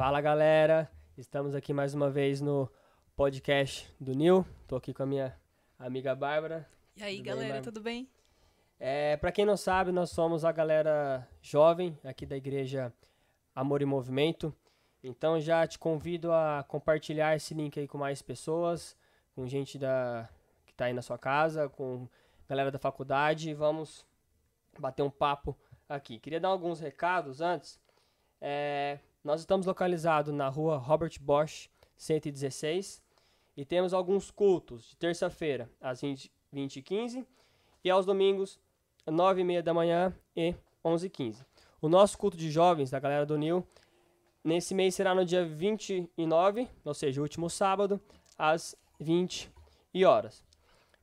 Fala galera, estamos aqui mais uma vez no podcast do Nil. Tô aqui com a minha amiga Bárbara. E aí Tudo bem, galera, Bárbara? tudo bem? É, para quem não sabe, nós somos a galera jovem aqui da igreja Amor e Movimento. Então já te convido a compartilhar esse link aí com mais pessoas, com gente da que tá aí na sua casa, com galera da faculdade. Vamos bater um papo aqui. Queria dar alguns recados antes. É, nós estamos localizados na rua Robert Bosch, 116, e temos alguns cultos de terça-feira, às 20, 20 e 15 e aos domingos, 9 e meia da manhã e 11 e 15. O nosso culto de jovens da galera do Nil, nesse mês será no dia 29, ou seja, último sábado, às 20 e horas.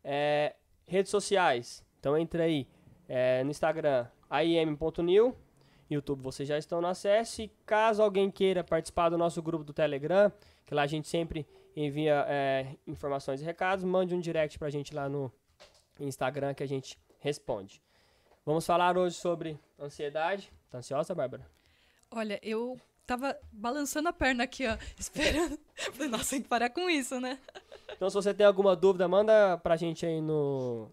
É, redes sociais, então entra aí é, no Instagram, aim.nil, YouTube vocês já estão no acesso, e caso alguém queira participar do nosso grupo do Telegram, que lá a gente sempre envia é, informações e recados, mande um direct pra gente lá no Instagram que a gente responde. Vamos falar hoje sobre ansiedade. Tá ansiosa, Bárbara? Olha, eu tava balançando a perna aqui, ó, esperando. Falei, nossa, tem que parar com isso, né? Então, se você tem alguma dúvida, manda pra gente aí no,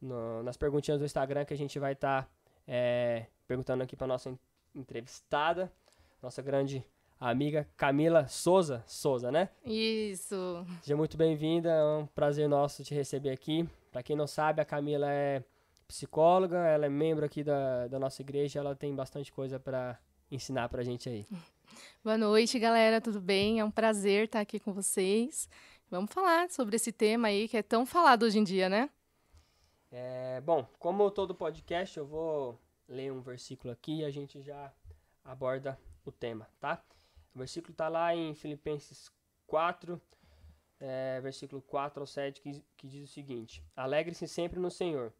no- nas perguntinhas do Instagram que a gente vai estar perguntando aqui pra nossa en- entrevistada, nossa grande amiga Camila Souza. Souza, né? Isso. Seja muito bem-vinda, é um prazer nosso te receber aqui. Pra quem não sabe, a Camila é psicóloga, ela é membro aqui da, da nossa igreja, ela tem bastante coisa pra ensinar pra gente aí. Boa noite, galera. Tudo bem? É um prazer estar aqui com vocês. Vamos falar sobre esse tema aí que é tão falado hoje em dia, né? É, bom, como todo podcast, eu vou ler um versículo aqui e a gente já aborda o tema, tá? O versículo está lá em Filipenses 4, é, versículo 4 ao 7, que, que diz o seguinte: Alegrem-se sempre no Senhor.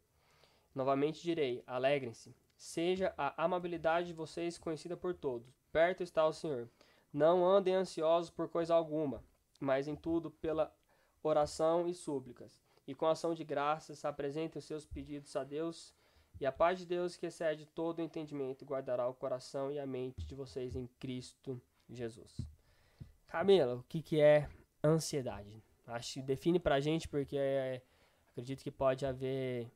Novamente direi: alegrem-se. Seja a amabilidade de vocês conhecida por todos. Perto está o Senhor. Não andem ansiosos por coisa alguma, mas em tudo pela oração e súplicas e com ação de graças apresentem os seus pedidos a Deus, e a paz de Deus, que excede todo o entendimento, guardará o coração e a mente de vocês em Cristo Jesus. Camila, o que, que é ansiedade? Acho que define pra gente, porque é, acredito que pode haver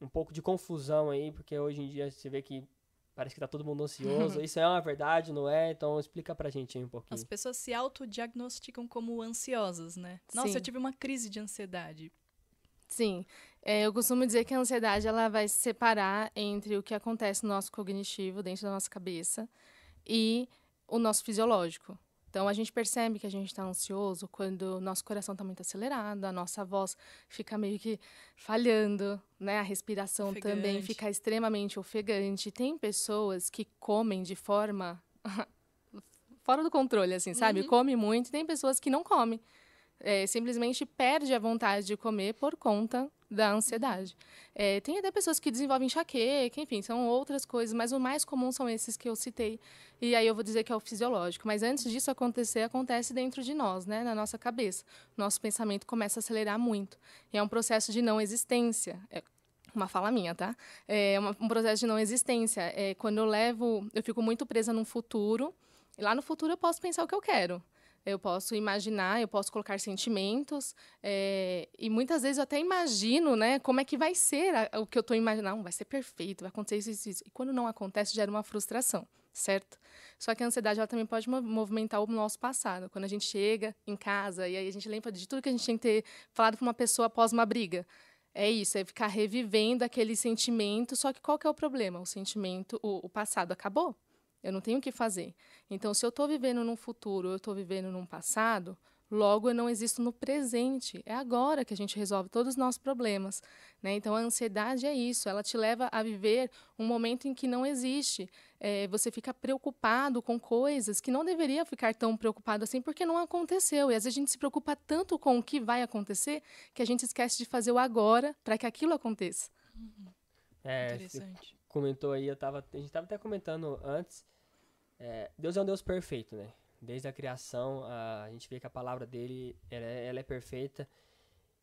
um pouco de confusão aí, porque hoje em dia você vê que parece que tá todo mundo ansioso. Isso é uma verdade, não é? Então explica pra gente aí um pouquinho. As pessoas se autodiagnosticam como ansiosas, né? Nossa, Sim. eu tive uma crise de ansiedade. Sim. É, eu costumo dizer que a ansiedade ela vai se separar entre o que acontece no nosso cognitivo, dentro da nossa cabeça, e o nosso fisiológico. Então, a gente percebe que a gente está ansioso quando o nosso coração está muito acelerado, a nossa voz fica meio que falhando, né? A respiração também Ofegante. fica extremamente ofegante. Tem pessoas que comem de forma fora do controle, assim, sabe? Uhum. Come muito. Tem pessoas que não comem. É, simplesmente perde a vontade de comer por conta da ansiedade. É, tem até pessoas que desenvolvem enxaqueca, enfim, são outras coisas, mas o mais comum são esses que eu citei. E aí eu vou dizer que é o fisiológico. Mas antes disso acontecer, acontece dentro de nós, né, na nossa cabeça. Nosso pensamento começa a acelerar muito. E é um processo de não existência. É uma fala minha, tá? É uma- um processo de não existência. É quando eu levo, eu fico muito presa num futuro. E lá no futuro eu posso pensar o que eu quero. Eu posso imaginar, eu posso colocar sentimentos, é, e muitas vezes eu até imagino, né, como é que vai ser a- o que eu estou imaginando. Não, vai ser perfeito, vai acontecer isso, isso, isso. E quando não acontece, gera uma frustração, certo? Só que a ansiedade ela também pode mo- movimentar o nosso passado. Quando a gente chega em casa e aí a gente lembra de tudo que a gente tinha que ter falado para uma pessoa após uma briga. É isso, é ficar revivendo aquele sentimento. Só que qual que é o problema? O sentimento, o, o passado acabou. Eu não tenho o que fazer. Então, se eu estou vivendo num futuro, eu estou vivendo num passado, logo eu não existo no presente. É agora que a gente resolve todos os nossos problemas. Né? Então, a ansiedade é isso. Ela te leva a viver um momento em que não existe. É, você fica preocupado com coisas que não deveria ficar tão preocupado assim, porque não aconteceu. E às vezes a gente se preocupa tanto com o que vai acontecer que a gente esquece de fazer o agora para que aquilo aconteça. É, você Interessante. comentou aí, eu tava, a gente tava até comentando antes. É, Deus é um Deus perfeito, né? Desde a criação, a, a gente vê que a palavra dele ela é, ela é perfeita.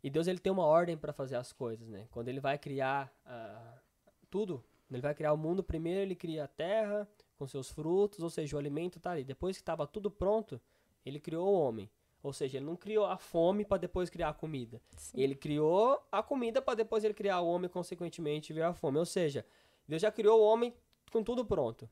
E Deus ele tem uma ordem para fazer as coisas, né? Quando ele vai criar tudo, ele vai criar o mundo, primeiro ele cria a terra, com seus frutos, ou seja, o alimento está ali. Depois que estava tudo pronto, ele criou o homem. Ou seja, ele não criou a fome para depois criar a comida. Sim. Ele criou a comida para depois ele criar o homem, consequentemente, ver a fome. Ou seja, Deus já criou o homem com tudo pronto.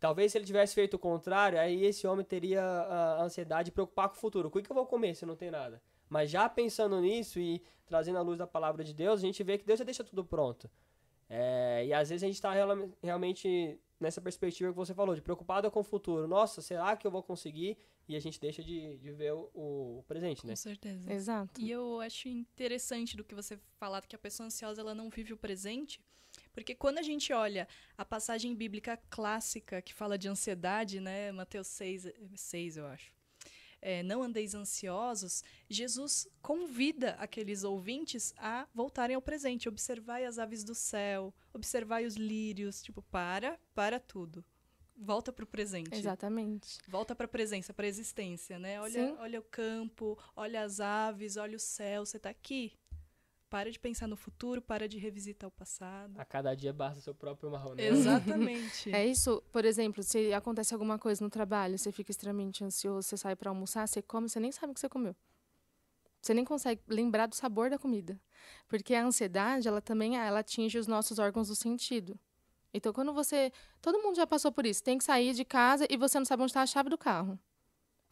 Talvez se ele tivesse feito o contrário, aí esse homem teria a ansiedade de preocupar com o futuro. O que, que eu vou comer se não tem nada? Mas já pensando nisso e trazendo a luz da palavra de Deus, a gente vê que Deus já deixa tudo pronto. É, e às vezes a gente está realmente nessa perspectiva que você falou, de preocupado com o futuro. Nossa, será que eu vou conseguir? E a gente deixa de, de ver o, o presente, né? Com certeza. Exato. E eu acho interessante do que você falar, que a pessoa ansiosa ela não vive o presente. Porque quando a gente olha a passagem bíblica clássica que fala de ansiedade, né? Mateus 6, 6 eu acho é, não andeis ansiosos, Jesus convida aqueles ouvintes a voltarem ao presente. Observai as aves do céu, observai os lírios. Tipo, para, para tudo. Volta para o presente. Exatamente. Volta para a presença, para a existência, né? Olha, olha o campo, olha as aves, olha o céu. Você está aqui. Para de pensar no futuro, para de revisitar o passado. A cada dia basta seu próprio marrom. Né? Exatamente. é isso, por exemplo, se acontece alguma coisa no trabalho, você fica extremamente ansioso, você sai para almoçar, você come, você nem sabe o que você comeu. Você nem consegue lembrar do sabor da comida. Porque a ansiedade, ela também ela atinge os nossos órgãos do sentido. Então, quando você. Todo mundo já passou por isso. Tem que sair de casa e você não sabe onde está a chave do carro.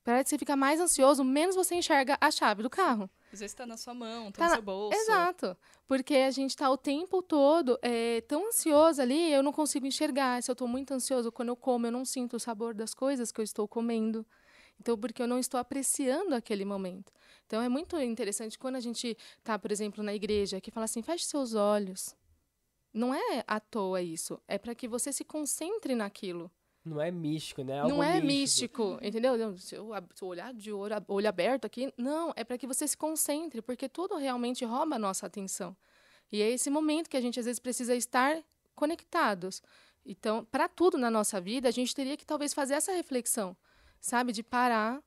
Para que você fica mais ansioso, menos você enxerga a chave do carro. Às vezes está na sua mão, está tá no seu bolso. Exato. Porque a gente está o tempo todo é, tão ansioso ali, eu não consigo enxergar. Se eu estou muito ansioso quando eu como, eu não sinto o sabor das coisas que eu estou comendo. Então, porque eu não estou apreciando aquele momento. Então, é muito interessante quando a gente está, por exemplo, na igreja, que fala assim: feche seus olhos. Não é à toa isso. É para que você se concentre naquilo. Não é místico, né? É algo não é místico, místico entendeu? Se eu, se eu olhar de olho, olho aberto aqui, não, é para que você se concentre, porque tudo realmente rouba a nossa atenção. E é esse momento que a gente às vezes precisa estar conectados. Então, para tudo na nossa vida, a gente teria que talvez fazer essa reflexão, sabe? De parar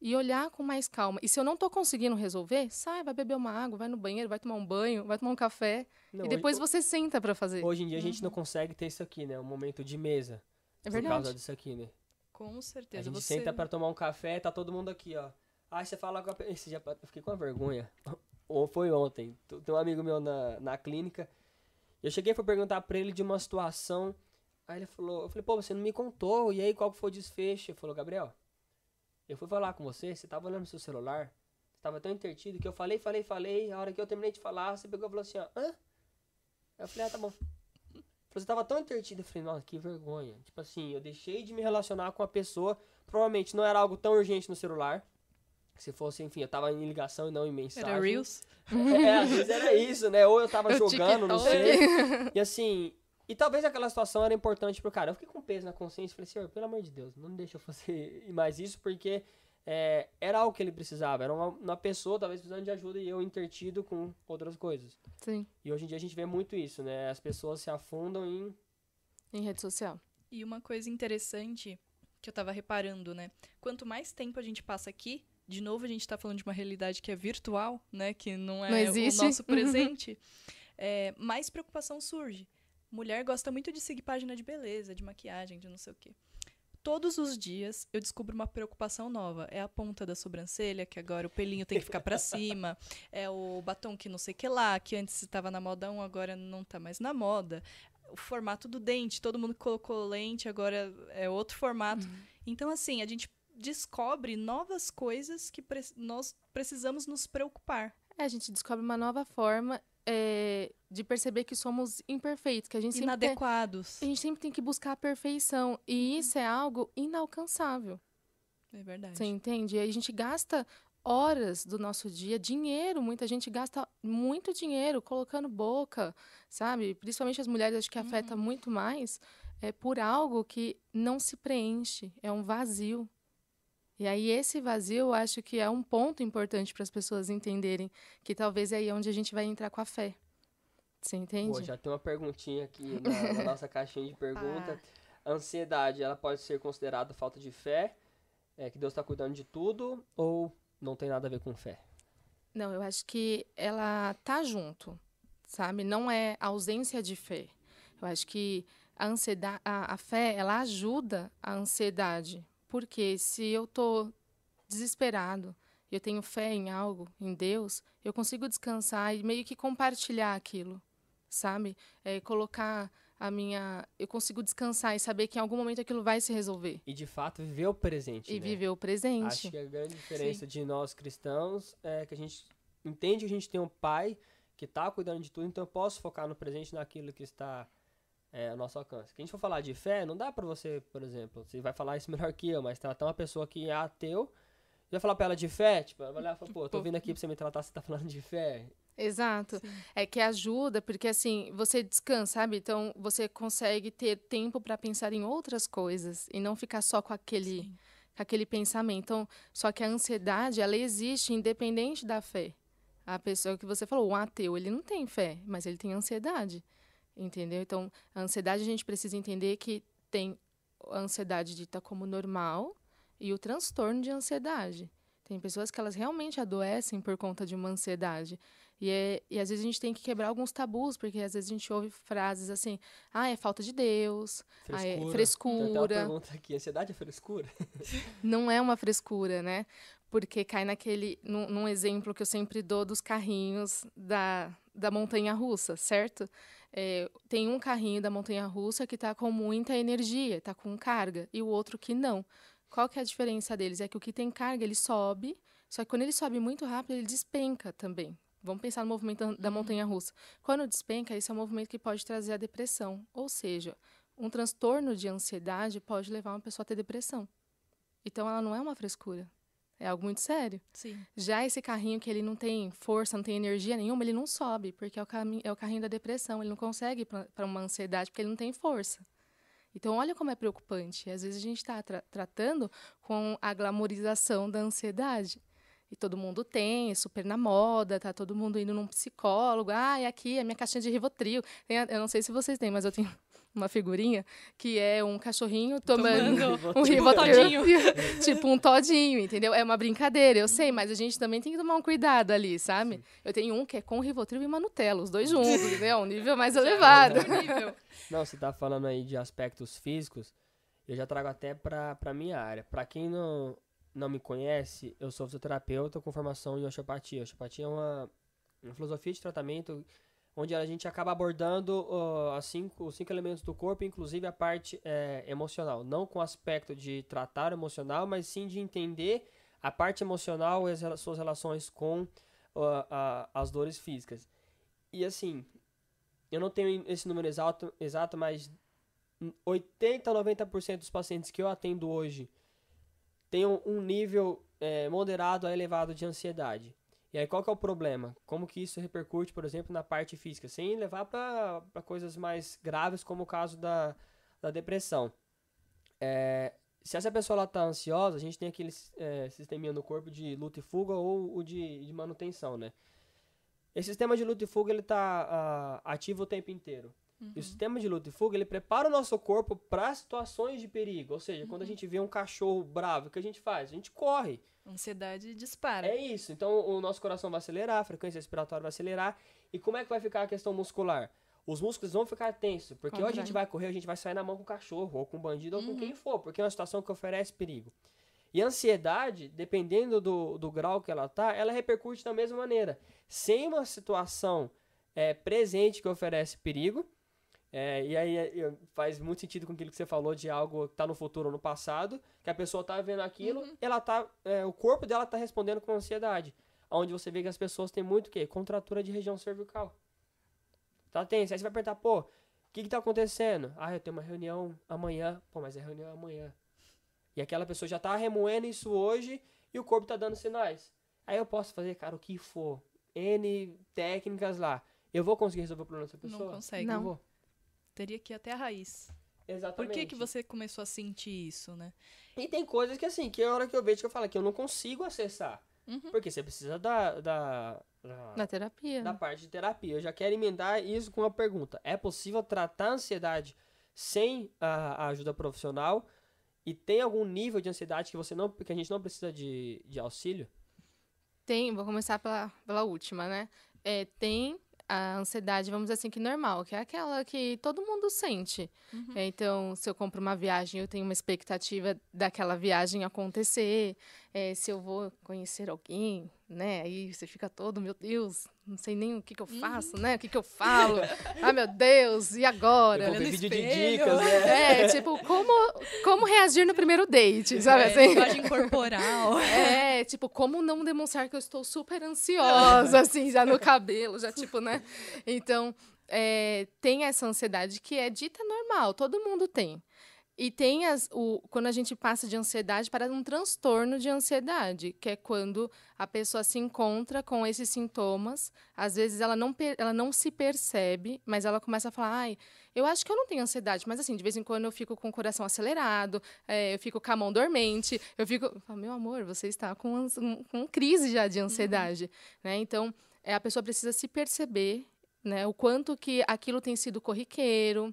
e olhar com mais calma. E se eu não estou conseguindo resolver, sai, vai beber uma água, vai no banheiro, vai tomar um banho, vai tomar um café. Não, e depois hoje, você senta para fazer. Hoje em dia uhum. a gente não uhum. consegue ter isso aqui, né? Um momento de mesa. É verdade. Por causa disso aqui, né? Com certeza. A gente você... senta para tomar um café, tá todo mundo aqui, ó. Aí você fala com a... Esse dia eu fiquei com a vergonha. Ou foi ontem. Tem um amigo meu na, na clínica. Eu cheguei para perguntar para ele de uma situação. Aí ele falou, eu falei, pô, você não me contou. E aí, qual foi o desfecho? Ele falou, Gabriel, eu fui falar com você, você tava olhando no seu celular. Você tava tão entretido que eu falei, falei, falei. A hora que eu terminei de falar, você pegou e falou assim, ó, hã? Aí eu falei, ah, tá bom. Você tava tão entretido, eu falei, nossa, que vergonha. Tipo assim, eu deixei de me relacionar com a pessoa. Provavelmente não era algo tão urgente no celular. Se fosse, enfim, eu tava em ligação e não em mensagem. Era Reels? É, às vezes era isso, né? Ou eu tava jogando, não sei. E assim, e talvez aquela situação era importante pro cara. Eu fiquei com peso na consciência e falei, senhor, pelo amor de Deus, não deixa eu fazer mais isso, porque é, era algo que ele precisava. Era uma, uma, pessoa, talvez, precisando de ajuda e eu intertido com outras coisas. Sim. E hoje em dia a gente vê muito isso, né? As pessoas se afundam em... Em rede social. E uma coisa interessante que eu tava reparando, né? Quanto mais tempo a gente passa aqui, de novo a gente tá falando de uma realidade que é virtual, né? Que não é não o nosso presente. é, mais preocupação surge. Mulher gosta muito de seguir página de beleza, de maquiagem, de não sei o quê todos os dias eu descubro uma preocupação nova. É a ponta da sobrancelha, que agora o pelinho tem que ficar para cima. É o batom que não sei que lá, que antes estava na moda 1, agora não está mais na moda. O formato do dente, todo mundo colocou lente, agora é outro formato. Uhum. Então, assim, a gente descobre novas coisas que pre nós precisamos nos preocupar. É, a gente descobre uma nova forma é, de perceber que somos imperfeitos, que a gente inadequados. Tem, a gente sempre tem que buscar a perfeição e uhum. isso é algo inalcançável. É verdade. Você entende? E a gente gasta horas do nosso dia, dinheiro, muita gente gasta muito dinheiro colocando boca, sabe? Principalmente as mulheres, acho que afeta uhum. muito mais é por algo que não se preenche, é um vazio. E aí esse vazio, eu acho que é um ponto importante para as pessoas entenderem que talvez é aí onde a gente vai entrar com a fé. Você entende? Pô, já tem uma perguntinha aqui na, na nossa caixinha de pergunta. Ah. Ansiedade, ela pode ser considerada falta de fé? É que Deus está cuidando de tudo ou não tem nada a ver com fé? Não, eu acho que ela tá junto, sabe? Não é ausência de fé. Eu acho que a ansiedade, a, a fé, ela ajuda a ansiedade. Porque se eu tô desesperado, eu tenho fé em algo, em Deus, eu consigo descansar e meio que compartilhar aquilo, sabe? É, colocar a minha. Eu consigo descansar e saber que em algum momento aquilo vai se resolver. E de fato viver o presente. E né? viver o presente. Acho que a grande diferença Sim. de nós cristãos é que a gente entende que a gente tem um pai que está cuidando de tudo, então eu posso focar no presente naquilo que está é, ao nosso alcance. Se a gente for falar de fé, não dá para você, por exemplo, você vai falar isso melhor que eu, mas tratar uma pessoa que é ateu, vai falar para ela de fé, tipo, ela vai olhar e falar, pô, tô vindo aqui pra você me tratar, você tá falando de fé. Exato. Sim. É que ajuda, porque assim, você descansa, sabe? Então, você consegue ter tempo para pensar em outras coisas e não ficar só com aquele, com aquele pensamento. Então, só que a ansiedade, ela existe independente da fé. A pessoa que você falou, um ateu, ele não tem fé, mas ele tem ansiedade. Entendeu? Então, a ansiedade a gente precisa entender que tem a ansiedade dita como normal e o transtorno de ansiedade. Tem pessoas que elas realmente adoecem por conta de uma ansiedade. E, é, e às vezes a gente tem que quebrar alguns tabus, porque às vezes a gente ouve frases assim, ah, é falta de Deus, frescura. Ah, é frescura. Tem uma pergunta aqui, ansiedade é frescura? Não é uma frescura, né? Porque cai naquele, num, num exemplo que eu sempre dou dos carrinhos da, da montanha russa, certo? É, tem um carrinho da montanha russa que está com muita energia, está com carga, e o outro que não. Qual que é a diferença deles? É que o que tem carga, ele sobe, só que quando ele sobe muito rápido, ele despenca também. Vamos pensar no movimento da uhum. montanha russa. Quando despenca, esse é um movimento que pode trazer a depressão. Ou seja, um transtorno de ansiedade pode levar uma pessoa a ter depressão. Então, ela não é uma frescura. É algo muito sério. Sim. Já esse carrinho que ele não tem força, não tem energia nenhuma, ele não sobe, porque é o, é o carrinho da depressão. Ele não consegue para uma ansiedade, porque ele não tem força. Então, olha como é preocupante. Às vezes a gente está tra tratando com a glamorização da ansiedade. E todo mundo tem, é super na moda, tá todo mundo indo num psicólogo. Ah, e aqui é minha caixinha de Rivotril. eu não sei se vocês têm, mas eu tenho uma figurinha que é um cachorrinho tomando, tomando um Rivotril. tipo um todinho, entendeu? É uma brincadeira, eu sei, mas a gente também tem que tomar um cuidado ali, sabe? Sim. Eu tenho um que é com Rivotril e uma Nutella, os dois juntos, entendeu? Um nível mais é elevado. nível. Não, você tá falando aí de aspectos físicos, eu já trago até pra, pra minha área. Pra quem não não me conhece, eu sou fisioterapeuta com formação em osteopatia. Osteopatia é uma, uma filosofia de tratamento onde a gente acaba abordando uh, cinco, os cinco elementos do corpo, inclusive a parte é, emocional. Não com o aspecto de tratar o emocional, mas sim de entender a parte emocional e as suas relações com uh, as dores físicas. E assim, eu não tenho esse número exato, exato mas 80 a 90% dos pacientes que eu atendo hoje tem um nível é, moderado a elevado de ansiedade. E aí qual que é o problema? Como que isso repercute, por exemplo, na parte física, sem levar para coisas mais graves, como o caso da, da depressão. É, se essa pessoa está ansiosa, a gente tem aquele é, sisteminha no corpo de luta e fuga ou o de, de manutenção, né? Esse sistema de luta e fuga ele está uh, ativo o tempo inteiro. Uhum. E o sistema de luta e fuga, ele prepara o nosso corpo para situações de perigo. Ou seja, uhum. quando a uhum. gente vê um cachorro bravo, o que a gente faz? A gente corre. Ansiedade dispara. É isso. Então, o nosso coração vai acelerar, a frequência respiratória vai acelerar. E como é que vai ficar a questão muscular? Os músculos vão ficar tensos. Porque ou a gente vai correr, a gente vai sair na mão com o cachorro, ou com o bandido, ou com quem uhum. for. Porque é uma situação que oferece perigo. E a ansiedade, dependendo do, do grau que ela tá, ela repercute da mesma maneira. Sem uma situação é, presente que oferece perigo, é, e aí é, faz muito sentido com aquilo que você falou de algo que está no futuro ou no passado, que a pessoa está vendo aquilo, uhum. ela tá, é, o corpo dela está respondendo com ansiedade. Onde você vê que as pessoas têm muito o quê? Contratura de região cervical. Tá tenso. Aí você vai perguntar, pô, o que que tá acontecendo? Ah, eu tenho uma reunião amanhã. Pô, mas é reunião amanhã. E aquela pessoa já tá remoendo isso hoje e o corpo tá dando sinais. Aí eu posso fazer, cara, o que for. N técnicas lá. Eu vou conseguir resolver o problema dessa pessoa? Não consegue. Não. vou. Teria que ir até a raiz. Exatamente. Por que, que você começou a sentir isso, né? E tem coisas que, assim, que a hora que eu vejo que eu falo que eu não consigo acessar. Uhum. Porque você precisa da, da, da, da terapia. Da parte de terapia. Eu já quero emendar isso com uma pergunta. É possível tratar a ansiedade sem a, a ajuda profissional? E tem algum nível de ansiedade que você não que a gente não precisa de, de auxílio? Tem, vou começar pela, pela última, né? É, tem a ansiedade, vamos dizer assim, que normal, que é aquela que todo mundo sente. Uhum. Então, se eu compro uma viagem, eu tenho uma expectativa daquela viagem acontecer. É, se eu vou conhecer alguém, né? Aí você fica todo, meu Deus, não sei nem o que, que eu faço, né? O que, que eu falo? ah, meu Deus, e agora? Eu vou ver vídeo de dicas, né? É, tipo, como, como reagir no primeiro date, sabe É, assim? linguagem corporal. É, tipo, como não demonstrar que eu estou super ansiosa, assim, já no cabelo, já, tipo, né? Então, é, tem essa ansiedade que é dita normal, todo mundo tem. E tem as, o, quando a gente passa de ansiedade para um transtorno de ansiedade, que é quando a pessoa se encontra com esses sintomas. Às vezes ela não, ela não se percebe, mas ela começa a falar: ai, eu acho que eu não tenho ansiedade, mas assim, de vez em quando eu fico com o coração acelerado, é, eu fico com a mão dormente, eu fico. Meu amor, você está com, um- com crise já de ansiedade. Né? Então, é, a pessoa precisa se perceber né, o quanto que aquilo tem sido corriqueiro,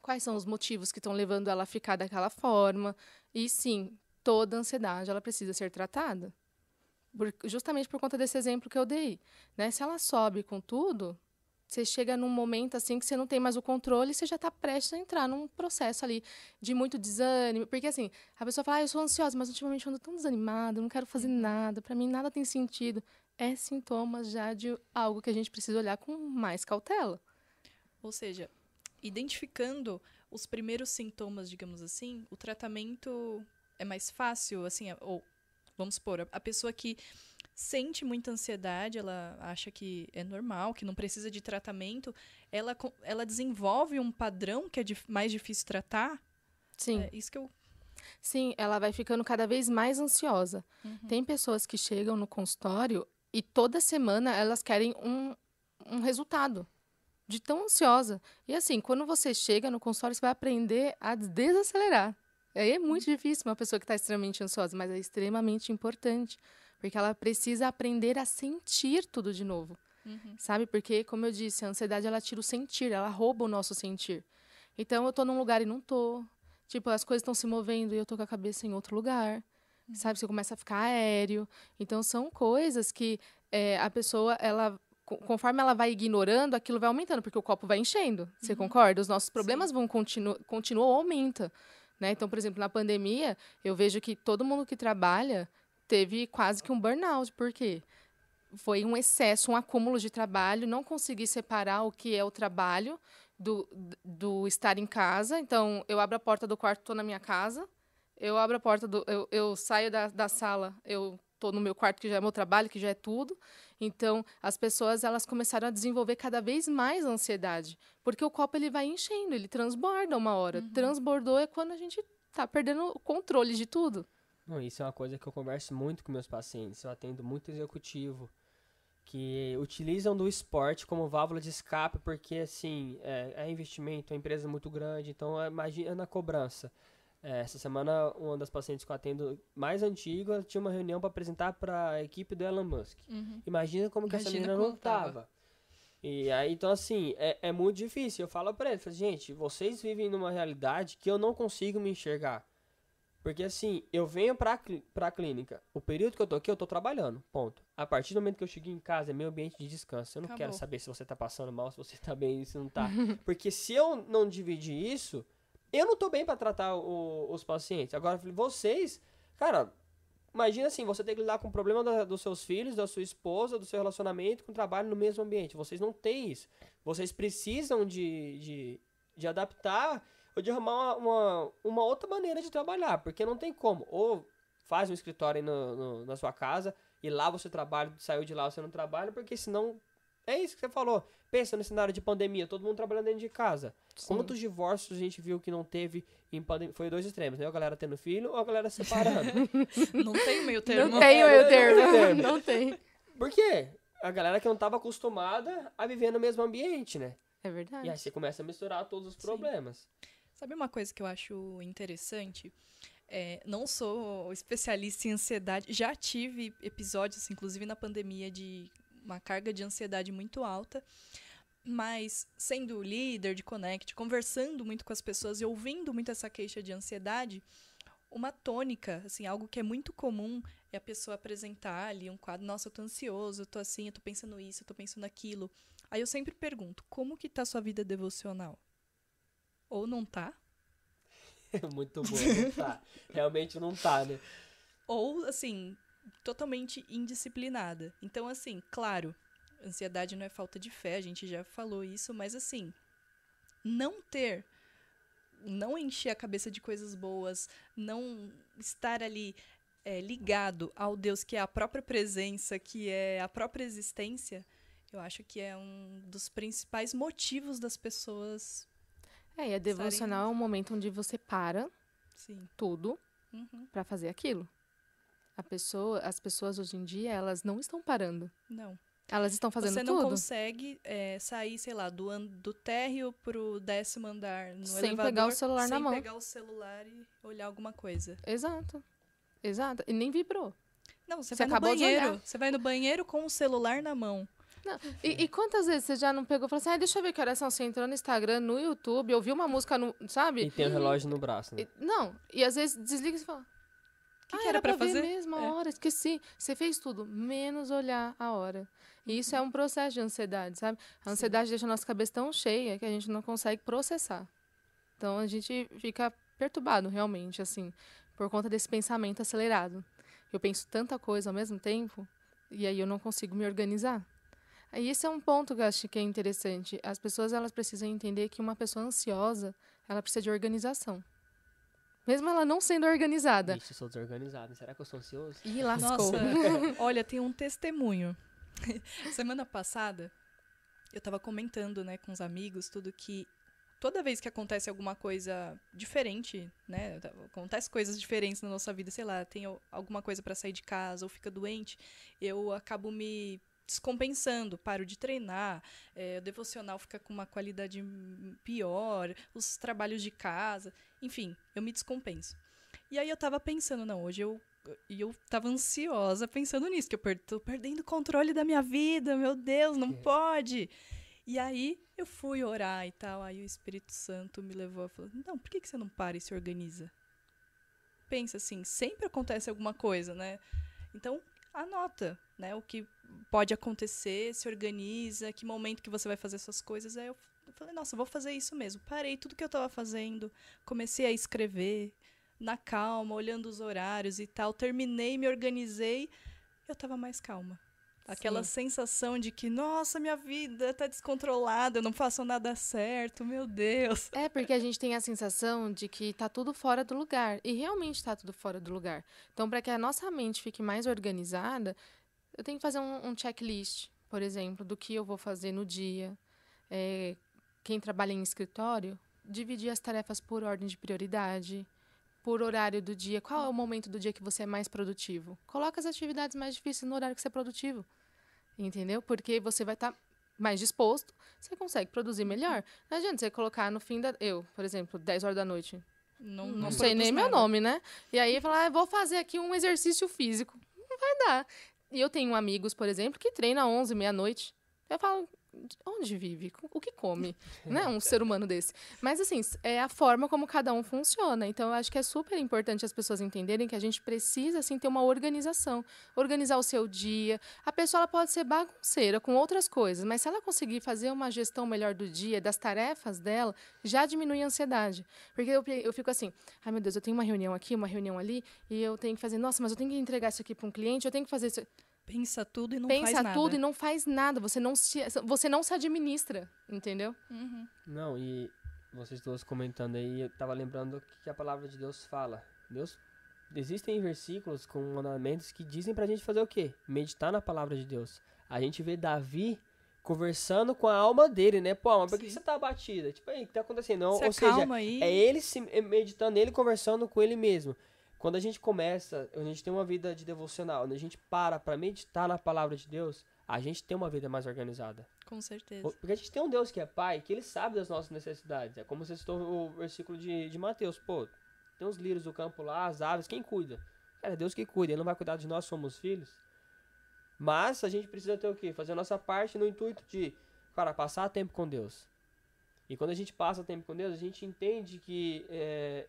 quais são os motivos que estão levando ela a ficar daquela forma. E sim, toda ansiedade ela precisa ser tratada. Por- justamente por conta desse exemplo que eu dei. Né? Se ela sobe com tudo, você chega num momento assim que você não tem mais o controle e você já está prestes a entrar num processo ali de muito desânimo. Porque assim, a pessoa fala, ah, eu sou ansiosa, mas ultimamente eu ando tão desanimada, não quero fazer nada, para mim nada tem sentido. É sintoma já de algo que a gente precisa olhar com mais cautela. Ou seja, identificando os primeiros sintomas, digamos assim, o tratamento é mais fácil, assim, ou vamos supor, a- pessoa que sente muita ansiedade, ela acha que é normal, que não precisa de tratamento, ela, ela desenvolve um padrão que é mais difícil tratar. Sim. É isso que eu. Sim, ela vai ficando cada vez mais ansiosa. Uhum. Tem pessoas que chegam no consultório e toda semana elas querem um, um resultado de tão ansiosa. E assim, quando você chega no consultório, você vai aprender a desacelerar. Aí é muito difícil uma pessoa que está extremamente ansiosa, mas é extremamente importante, porque ela precisa aprender a sentir tudo de novo. Uhum. Sabe? Porque, como eu disse, a ansiedade ela tira o sentir, ela rouba o nosso sentir. Então eu tô num lugar e não tô. Tipo, as coisas estão se movendo e eu tô com a cabeça em outro lugar. Sabe? Você começa a ficar aéreo. Então são coisas que é, a pessoa, ela. Co- Conforme ela vai ignorando, aquilo vai aumentando, porque o copo vai enchendo. Você concorda? Os nossos problemas vão continuar, continuam ou aumenta. Né? Então, por exemplo, na pandemia, eu vejo que todo mundo que trabalha teve quase que um burnout. Por quê? foi um excesso, um acúmulo de trabalho, não consegui separar o que é o trabalho do, do estar em casa. Então, eu abro a porta do quarto, estou na minha casa. Eu abro a porta do. Eu, eu saio da, da sala, eu estou no meu quarto, que já é meu trabalho, que já é tudo. Então, as pessoas elas começaram a desenvolver cada vez mais ansiedade. Porque o copo ele vai enchendo, ele transborda uma hora. Transbordou é quando a gente está perdendo o controle de tudo. Não, isso é uma coisa que eu converso muito com meus pacientes. Eu atendo muito executivo que utilizam do esporte como válvula de escape, porque assim, é, é investimento, é empresa muito grande, então imagina na cobrança. É, essa semana, uma das pacientes que eu atendo mais antiga tinha uma reunião para apresentar para a equipe do Elon Musk. Uhum. Imagina como que essa Imagina menina não tava. tava. E aí, então assim, é, é muito difícil. Eu falo pra ele, falo, gente, vocês vivem numa realidade que eu não consigo me enxergar. Porque assim, eu venho pra, clí- pra clínica, o período que eu tô aqui, eu tô trabalhando, ponto. A partir do momento que eu cheguei em casa, é meu ambiente de descanso. Eu não quero Acabou. saber se você tá passando mal, se você tá bem, se não tá. Porque se eu não dividir isso, eu não tô bem pra tratar o- os pacientes. Agora, vocês, cara, imagina assim, você tem que lidar com o problema da- dos seus filhos, da sua esposa, do seu relacionamento, com o trabalho no mesmo ambiente. Vocês não têm isso. Vocês precisam de, de, de adaptar ou de arrumar uma, uma, uma outra maneira de trabalhar, porque não tem como. Ou faz um escritório no, no- na sua casa e lá você trabalha, saiu de lá você não trabalha, porque senão. É isso que você falou. Pensa no cenário de pandemia, todo mundo trabalhando dentro de casa. Quantos divórcios a gente viu que não teve em pandemia? Foi dois extremos, né? A galera tendo filho ou a galera separando. Não tem meio termo. Não tem É, meio não tem termo. meio termo. Não tem. Por quê? A galera que não estava acostumada a viver no mesmo ambiente, né? É verdade. E aí você começa a misturar todos os problemas. Sabe uma coisa que eu acho interessante? É, não sou especialista em ansiedade, já tive episódios, inclusive na pandemia, de uma carga de ansiedade muito alta, mas sendo líder de Connect, conversando muito com as pessoas e ouvindo muito essa queixa de ansiedade, uma tônica, assim, algo que é muito comum é a pessoa apresentar ali um quadro, nossa, eu tô ansioso, eu tô assim, eu tô pensando isso, eu tô pensando aquilo. Aí eu sempre pergunto, como que tá sua vida devocional? Ou não tá? Muito bom, não tá. Realmente não tá, né? Ou, assim, totalmente indisciplinada. Então, assim, claro, ansiedade não é falta de fé, a gente já falou isso, mas assim, não ter, não encher a cabeça de coisas boas, não estar ali é, ligado ao Deus que é a própria presença, que é a própria existência, eu acho que é um dos principais motivos das pessoas. É, e a devocional é um momento onde você para Sim. tudo Uhum. para fazer aquilo. A pessoa, as pessoas hoje em dia, elas não estão parando. Não. Elas estão fazendo Você não tudo consegue é, sair, sei lá, do, do térreo pro décimo andar no Sem elevador, pegar o celular na sem mão. pegar o celular e olhar alguma coisa. Exato. Exato. E nem vibrou. Não, você, Você vai no banheiro. Você vai no banheiro com o celular na mão. E, e quantas vezes você já não pegou e falou assim, ah, deixa eu ver que horas são, você entrou no Instagram, no YouTube, ouviu uma música, no, sabe? E tem o relógio no braço, né? E- não, e às vezes desliga e você fala, que, ah, que era pra ver fazer? mesmo a É. hora, esqueci. Você fez tudo, menos olhar a hora. E isso é um processo de ansiedade, sabe? A ansiedade deixa a nossa cabeça tão cheia que a gente não consegue processar. Então a gente fica perturbado realmente, assim, por conta desse pensamento acelerado. Eu penso tanta coisa ao mesmo tempo e aí eu não consigo me organizar. Aí esse é um ponto que eu acho que é interessante. As pessoas elas precisam entender que uma pessoa ansiosa, ela precisa de organização. Mesmo ela não sendo organizada. Ixi, eu sou desorganizado. Será que eu sou ansioso? Ih, lascou. Nossa, olha, tem um testemunho. Semana passada, eu tava comentando, né, com os amigos, tudo que toda vez que acontece alguma coisa diferente, né, acontece coisas diferentes na nossa vida, sei lá, tem al- alguma coisa pra sair de casa ou fica doente, eu acabo me descompensando, paro de treinar, é, o devocional fica com uma qualidade pior, os trabalhos de casa, enfim, eu me descompenso. E aí eu tava pensando, não, hoje eu e eu tava ansiosa pensando nisso, que eu per tô perdendo o controle da minha vida, meu Deus, não É. pode. E aí eu fui orar e tal, aí o Espírito Santo me levou e falou: "Não, por que que você não para e se organiza?" Pensa assim, sempre acontece alguma coisa, né? Então, anota, né, o que pode acontecer, se organiza, que momento que você vai fazer suas coisas. Aí eu eu falei: "Nossa, vou fazer isso mesmo". Parei tudo que eu tava fazendo, comecei a escrever, na calma, olhando os horários e tal. Terminei, me organizei, eu tava mais calma. Aquela sensação de que, nossa, minha vida tá descontrolada, eu não faço nada certo, meu Deus. É, porque a gente tem a sensação de que tá tudo fora do lugar. E realmente tá tudo fora do lugar. Então, para que a nossa mente fique mais organizada, eu tenho que fazer um, um checklist, por exemplo, do que eu vou fazer no dia. É, quem trabalha em escritório, dividir as tarefas por ordem de prioridade, por horário do dia. Qual é o momento do dia que você é mais produtivo? Coloca as atividades mais difíceis no horário que você é produtivo. Entendeu? Porque você vai estar mais disposto, você consegue produzir melhor. Não adianta você colocar no fim da. Eu, por exemplo, 10 horas da noite. Não, Não, não sei nem produz meu nada. nome, né? E aí falar, ah, vou fazer aqui um exercício físico. Não vai dar. E eu tenho amigos, por exemplo, que treinam 11, meia-noite. Eu falo, onde vive? O que come? né? Um ser humano desse. Mas, assim, é a forma como cada um funciona. Então, eu acho que é super importante as pessoas entenderem que a gente precisa, assim, ter uma organização. Organizar o seu dia. A pessoa pode ser bagunceira com outras coisas, mas se ela conseguir fazer uma gestão melhor do dia, das tarefas dela, já diminui a ansiedade. Porque eu, eu fico assim, ai meu Deus, eu tenho uma reunião aqui, uma reunião ali, e eu tenho que fazer, nossa, mas eu tenho que entregar isso aqui para um cliente, eu tenho que fazer isso. Pensa tudo e não faz Pensa nada. tudo e não faz nada. Você não se, você não se administra, entendeu? Uhum. Não, e vocês todos comentando aí, eu tava lembrando o que a palavra de Deus fala. Deus. Existem versículos com mandamentos que dizem pra gente fazer o quê? Meditar na palavra de Deus. A gente vê Davi conversando com a alma dele, né? Pô, mas por que você tá abatida? Tipo, aí, o que tá acontecendo? Se ou seja, aí. é ele se meditando, ele conversando com ele mesmo. Quando a gente começa, a gente tem uma vida de devocional, quando a gente para pra meditar na palavra de Deus, a gente tem uma vida mais organizada. Com certeza. Porque a gente tem um Deus que é pai, que ele sabe das nossas necessidades. É como você citou o versículo de, de Mateus. Pô, tem os lírios do campo lá, as aves, quem cuida? Cara, é Deus que cuida, ele não vai cuidar de nós, somos filhos. Mas a gente precisa ter o quê? Fazer a nossa parte no intuito de, cara, passar tempo com Deus. E quando a gente passa tempo com Deus, a gente entende que, é,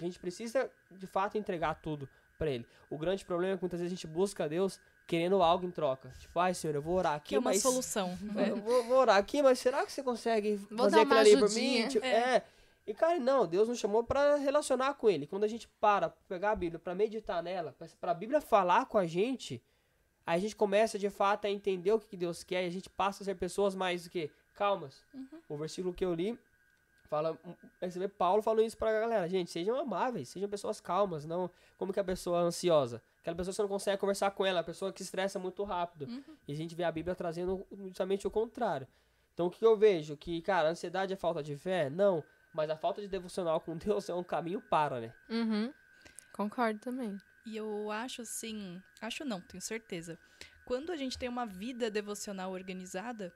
que a gente precisa, de fato, entregar tudo pra ele. O grande problema é que muitas vezes a gente busca a Deus querendo algo em troca. Tipo, ai, Senhor, eu vou orar aqui, Que é uma mas... solução. Eu vou, vou orar aqui, mas será que você consegue Vou fazer aquilo ali por mim? Tipo, É. é. E, cara, não, Deus nos chamou pra relacionar com Ele. Quando a gente para, pra pegar a Bíblia, pra meditar nela, pra, pra Bíblia falar com a gente, aí a gente começa, de fato, a entender o que que Deus quer e a gente passa a ser pessoas mais, o quê? Calmas. O versículo que eu li fala, você vê Paulo falando isso pra galera, gente, sejam amáveis, sejam pessoas calmas, não como que a pessoa é ansiosa. Aquela pessoa que você não consegue conversar com ela, a pessoa que estressa muito rápido. E a gente vê a Bíblia trazendo justamente o contrário. Então o que eu vejo? Que, cara, a ansiedade é falta de fé? Não. Mas a falta de devocional com Deus é um caminho para, né? Uhum. Concordo também. E eu acho assim, acho não, tenho certeza. Quando a gente tem uma vida devocional organizada,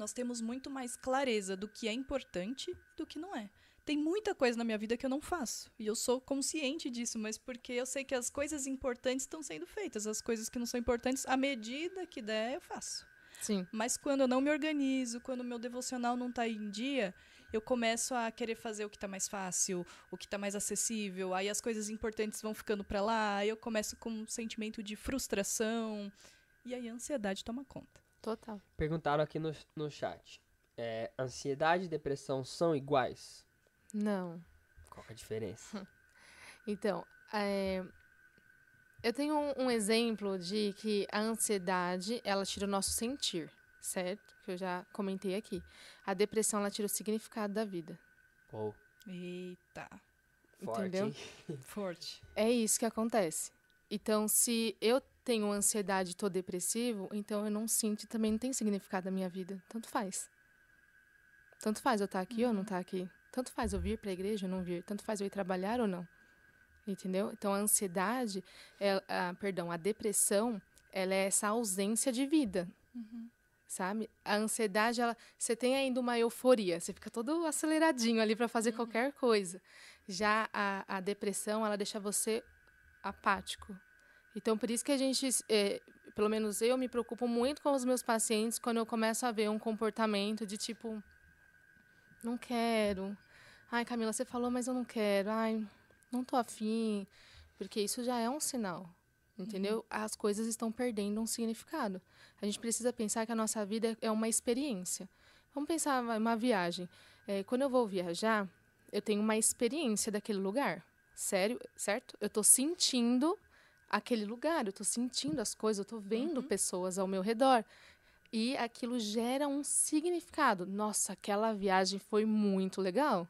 nós temos muito mais clareza do que é importante e do que não é. Tem muita coisa na minha vida que eu não faço. E eu sou consciente disso, mas porque eu sei que as coisas importantes estão sendo feitas. As coisas que não são importantes, à medida que der, eu faço. Sim. Mas quando eu não me organizo, quando o meu devocional não tá em dia, eu começo a querer fazer o que tá mais fácil, o que tá mais acessível, aí as coisas importantes vão ficando pra lá, aí eu começo com um sentimento de frustração, e aí a ansiedade toma conta. Total. Perguntaram aqui no, no chat. É, ansiedade e depressão são iguais? Não. Qual que é a diferença? Então, é, eu tenho um, um exemplo de que a ansiedade, ela tira o nosso sentir, certo? Que eu já comentei aqui. A depressão, ela tira o significado da vida. Ou Eita, forte, Entendeu? forte. É isso que acontece. Então, se eu tenho ansiedade e tô depressivo, então eu não sinto e também não tem significado na minha vida. Tanto faz. Tanto faz eu estar aqui ou não estar aqui. Tanto faz eu vir para a igreja ou não vir. Tanto faz eu ir trabalhar ou não. Entendeu? Então, a ansiedade, é, a, perdão, a depressão, ela é essa ausência de vida. Sabe? A ansiedade, ela, você tem ainda uma euforia, você fica todo aceleradinho ali para fazer qualquer coisa. Já a, a depressão, ela deixa você apático. Então, por isso que a gente, é, pelo menos eu, me preocupo muito com os meus pacientes quando eu começo a ver um comportamento de tipo, não quero. Ai, Camila, você falou, mas eu não quero. Ai, não tô afim. Porque isso já é um sinal. Entendeu? As coisas estão perdendo um significado. A gente precisa pensar que a nossa vida é uma experiência. Vamos pensar uma viagem. É, quando eu vou viajar, eu tenho uma experiência daquele lugar. Sério, certo? Eu tô sentindo aquele lugar, eu tô sentindo as coisas, eu tô vendo pessoas ao meu redor. E aquilo gera um significado. Nossa, aquela viagem foi muito legal.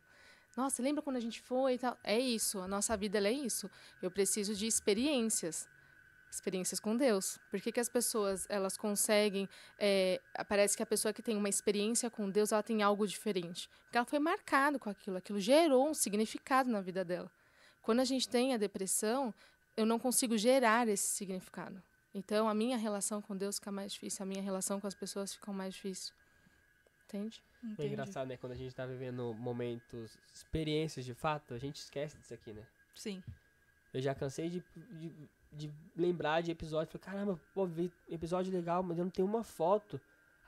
Nossa, lembra quando a gente foi e tal? É isso, a nossa vida é isso. Eu preciso de experiências. Experiências com Deus. Por que, que as pessoas elas conseguem. é, parece que a pessoa que tem uma experiência com Deus ela tem algo diferente. Porque ela foi marcada com aquilo. Aquilo gerou um significado na vida dela. Quando a gente tem a depressão, eu não consigo gerar esse significado. Então, a minha relação com Deus fica mais difícil, a minha relação com as pessoas fica mais difícil. Entende? É Entendi. engraçado, né? Quando a gente tá vivendo momentos, experiências de fato, a gente esquece disso aqui, né? Sim. Eu já cansei de, de, de lembrar de episódio. Falei, caramba, pô, vi episódio legal, mas eu não tenho uma foto.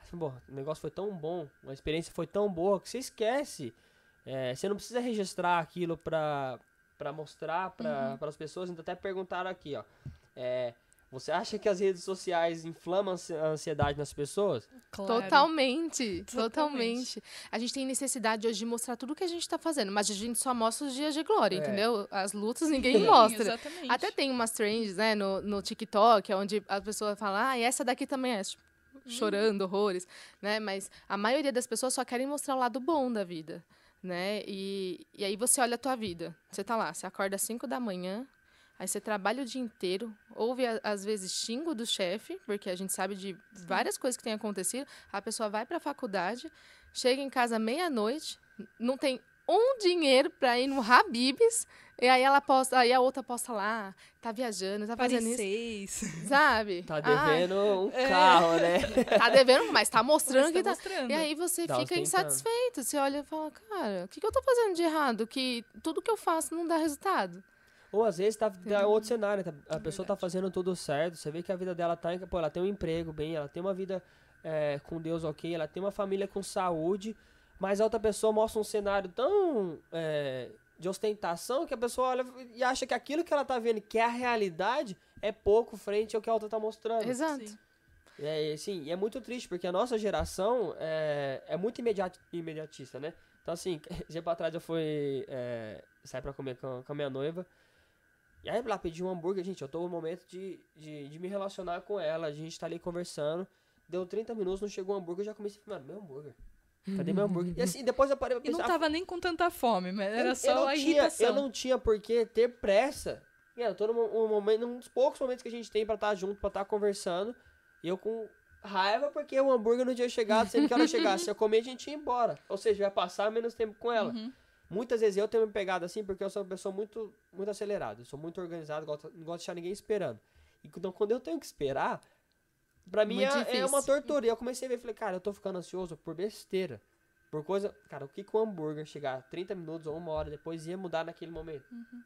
Falei, pô, o negócio foi tão bom, a experiência foi tão boa que você esquece. É, você não precisa registrar aquilo pra, pra mostrar pra, as pessoas. Então até perguntaram aqui, ó. É, você acha que as redes sociais inflamam a ansi- a ansiedade nas pessoas? Claro. Totalmente, Totalmente. totalmente. A gente tem necessidade hoje de mostrar tudo que a gente tá fazendo, mas a gente só mostra os dias de glória, É. entendeu? As lutas ninguém Sim, mostra. Exatamente. Até tem umas trends, né, no, no TikTok, onde a pessoa fala, ah, e essa daqui também é, tipo, chorando horrores, né? Mas a maioria das pessoas só querem mostrar o lado bom da vida, né? E, e aí você olha a tua vida. Você tá lá, você acorda às 5 da manhã, aí você trabalha o dia inteiro, ouve a- às vezes xingo do chefe, porque a gente sabe de várias coisas que têm acontecido. A pessoa vai pra faculdade, chega em casa meia-noite, não tem um dinheiro pra ir no Habibs, e aí ela posta, aí a outra posta lá, tá viajando, tá fazendo isso, Paris 6. sabe? Tá Ah, devendo um carro, né? tá devendo, mas tá mostrando Mas que tá tá. mostrando. E aí você Tá fica insatisfeito. Você olha e fala, cara, o que, que eu tô fazendo de errado? Que tudo que eu faço não dá resultado. Ou às vezes tá, tá outro cenário, tá- a É pessoa tá verdade. fazendo tudo certo, você vê que a vida dela tá, pô, ela tem um emprego bem, ela tem uma vida é, com Deus ok, ela tem uma família com saúde, mas a outra pessoa mostra um cenário tão é, de ostentação que a pessoa olha e acha que aquilo que ela tá vendo, que é a realidade, é pouco frente ao que a outra tá mostrando. Exato. Sim. É, assim, e é muito triste, porque a nossa geração é, é muito imediat, imediatista, né? Então, assim, tempo atrás eu fui é, sair pra comer com, com a minha noiva. E aí lá pedi um hambúrguer, gente, eu tô no momento de, de, de me relacionar com ela, a gente tá ali conversando. Deu 30 minutos, não chegou o hambúrguer, eu já comecei a falar, mano, meu hambúrger. Cadê meu hambúrguer? E assim, depois eu parei pra E não pensar. tava nem com tanta fome, mas era eu, só eu não a tinha, irritação. Eu não tinha por que ter pressa. E Eu tô num, um momento, num dos poucos momentos que a gente tem pra estar junto, pra estar conversando. E eu com raiva porque o hambúrguer não tinha chegado, sempre que ela chegasse. Se eu comer, a gente ia embora. Ou seja, ia passar menos tempo com ela. Uhum. Muitas vezes eu tenho me pegado assim porque eu sou uma pessoa muito, muito acelerada. Eu sou muito organizado, gosto, não gosto de deixar ninguém esperando. E então, quando eu tenho que esperar, pra mim é, é uma tortura. E eu comecei a ver, falei, cara, eu tô ficando ansioso por besteira. Por coisa. Cara, o que que o hambúrguer chegar 30 minutos ou uma hora depois ia mudar naquele momento?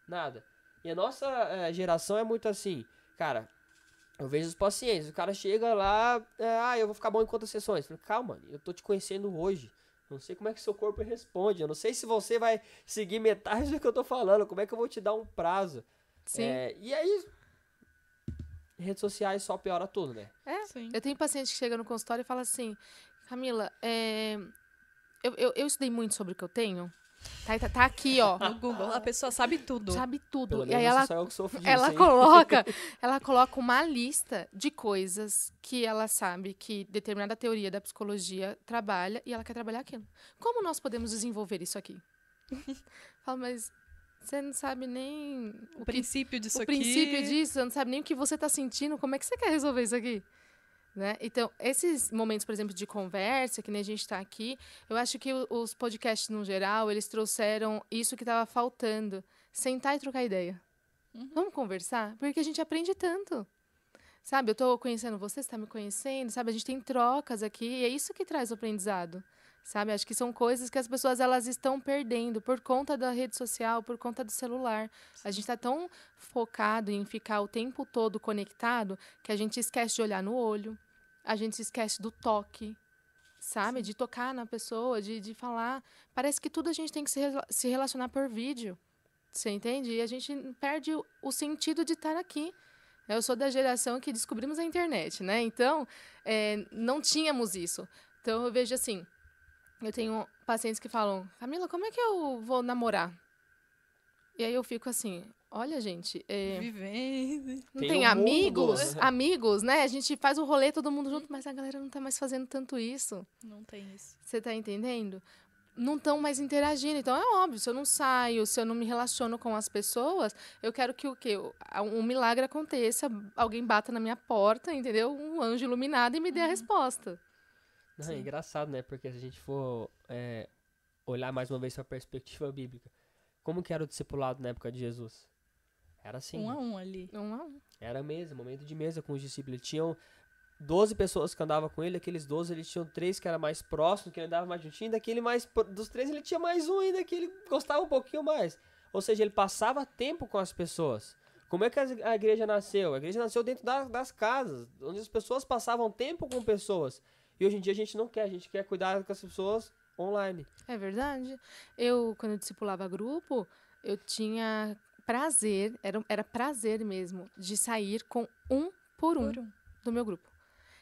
Nada. E a nossa eh, geração é muito assim, cara. Eu vejo os pacientes, o cara chega lá, é, ah, eu vou ficar bom em quantas sessões? Eu falei, calma, eu tô te conhecendo hoje. Não sei como é que seu corpo responde. Eu não sei se você vai seguir metade do que eu tô falando. Como é que eu vou te dar um prazo? Sim. É, e aí, redes sociais só piora tudo, né? Sim. Eu tenho paciente que chega no consultório e fala assim, Camila, é, eu, eu, eu estudei muito sobre o que eu tenho. Tá, tá, tá aqui, ó. No Google, a pessoa sabe tudo. Sabe tudo. Pelo E aí ela, disso, ela hein? coloca, ela coloca uma lista de coisas que ela sabe que determinada teoria da psicologia trabalha e ela quer trabalhar aquilo. Como nós podemos desenvolver isso aqui? Fala, mas você não sabe nem O princípio disso o aqui. princípio disso, você não sabe nem o que você está sentindo, como é que você quer resolver isso aqui? Né? Então, esses momentos, por exemplo, de conversa, que nem a gente está aqui, eu acho que o- os podcasts, no geral, eles trouxeram isso que estava faltando. Sentar e trocar ideia. Vamos conversar? Porque a gente aprende tanto. Sabe, eu estou conhecendo você, você está me conhecendo, sabe? A gente tem trocas aqui e é isso que traz o aprendizado. Sabe? Acho que são coisas que as pessoas elas estão perdendo por conta da rede social, por conta do celular. A gente está tão focado em ficar o tempo todo conectado que a gente esquece de olhar no olho, a gente esquece do toque, sabe? De tocar na pessoa, de, de falar. Parece que tudo a gente tem que se, se relacionar por vídeo. Você entende? E a gente perde o, o sentido de estar aqui. Eu sou da geração que descobrimos a internet, né? Então, é, não tínhamos isso. Então, eu vejo assim, eu tenho pacientes que falam, Camila, como é que eu vou namorar? E aí eu fico assim, olha, gente, é, Vivendo. não Tem tem, um mundo, amigos, né? amigos, né? A gente faz o rolê todo mundo junto, mas a galera não tá mais fazendo tanto isso. Não tem isso. Você tá entendendo? Não estão mais interagindo. Então é óbvio, se eu não saio, se eu não me relaciono com as pessoas, eu quero que o quê? Um milagre aconteça, alguém bata na minha porta, entendeu? Um anjo iluminado e me dê a resposta. Não, é engraçado, né? Porque se a gente for é, olhar mais uma vez para a perspectiva bíblica, como que era o discipulado na época de Jesus? Era assim. Um a um ali. Um a um. Era mesa, momento de mesa com os discípulos. Tinham 12 pessoas que andavam com ele, aqueles 12 eles tinham três que era mais próximo, que ele andava mais juntinho, daquele mais dos três ele tinha mais um ainda que ele gostava um pouquinho mais. Ou seja, ele passava tempo com as pessoas. Como é que a igreja nasceu? A igreja nasceu dentro da- das casas, onde as pessoas passavam tempo com pessoas. E hoje em dia a gente não quer, a gente quer cuidar com as pessoas online. É verdade. Eu, quando eu discipulava grupo, eu tinha prazer, era, era prazer mesmo, de sair com um por um Por um. do meu grupo.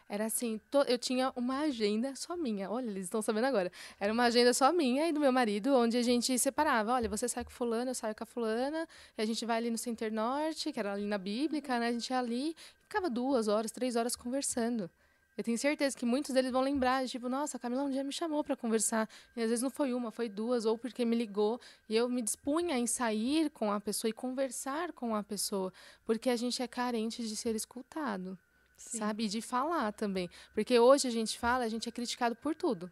Era assim, to- eu tinha uma agenda só minha. Olha, eles estão sabendo agora. Era uma agenda só minha e do meu marido, onde a gente separava. Olha, você sai com fulano, eu saio com a fulana, e a gente vai ali no Center Norte, que era ali na Bíblica, né? A gente ia ali, e ficava duas horas, três horas conversando. Eu tenho certeza que muitos deles vão lembrar, tipo, nossa, a Camila um dia me chamou para conversar. E às vezes não foi uma, foi duas, ou porque me ligou. E eu me dispunha em sair com a pessoa e conversar com a pessoa. Porque a gente é carente de ser escutado Sim. sabe? E de falar também. Porque hoje a gente fala, a gente é criticado por tudo.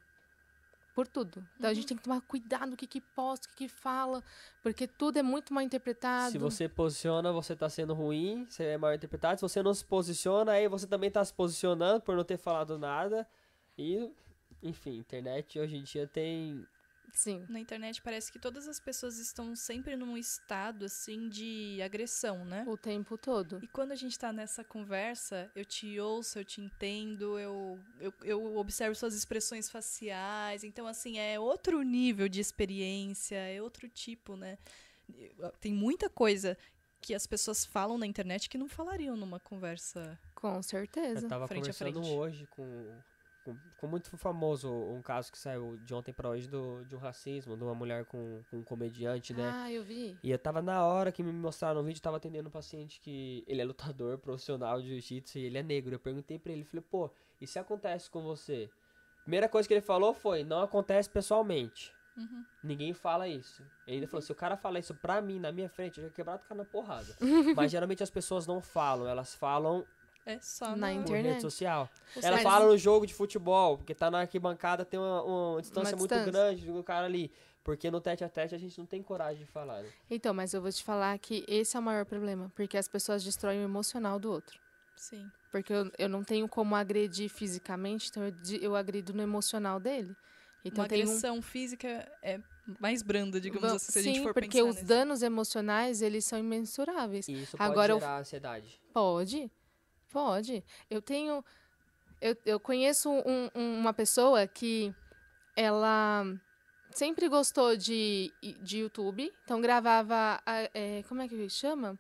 Por tudo. Então a gente tem que tomar cuidado no que, que posta, o que, que fala, porque tudo é muito mal interpretado. Se você posiciona, você tá sendo ruim, você é mal interpretado. Se você não se posiciona, aí você também tá se posicionando por não ter falado nada. E, enfim, internet hoje em dia tem. Sim. Na internet parece que todas as pessoas estão sempre num estado assim de agressão, né? O tempo todo. E quando a gente tá nessa conversa, eu te ouço, eu te entendo, eu, eu, eu observo suas expressões faciais. Então, assim, é outro nível de experiência, é outro tipo, né? Tem muita coisa que as pessoas falam na internet que não falariam numa conversa. Com certeza. Eu tava frente a conversando frente. hoje com, com, com muito famoso um caso que saiu de ontem pra hoje do, de um racismo, de uma mulher com, com um comediante, né? Ah, eu vi. E eu tava na hora que me mostraram no vídeo, tava atendendo um paciente que ele é lutador profissional de jiu-jitsu e ele é negro. Eu perguntei pra ele, falei, pô, e se acontece com você? Primeira coisa que ele falou foi, não acontece pessoalmente. Uhum. Ninguém fala isso. Ele ainda falou, se o cara falar isso pra mim, na minha frente, eu já quebrado o cara na porrada. Mas geralmente as pessoas não falam, elas falam É só Na na, por internet. rede social. Ou Ela fala no jogo de futebol, porque tá na arquibancada, tem uma, uma distância muito distância. grande do cara ali. Porque no tete a tete a gente não tem coragem de falar. né? Então, mas eu vou te falar que esse é o maior problema, porque as pessoas destroem o emocional do outro. Sim. Porque eu, eu não tenho como agredir fisicamente, então eu, eu agrido no emocional dele. Então Uma tem um, agressão física é mais branda, digamos Vão- assim, se a Sim, gente for porque pensar os nisso. danos emocionais, eles são imensuráveis. E isso pode Agora eu- gerar ansiedade. Pode, pode. Eu tenho. Eu, eu conheço um- um- uma pessoa que ela sempre gostou de, de YouTube, então gravava. é, como é que chama?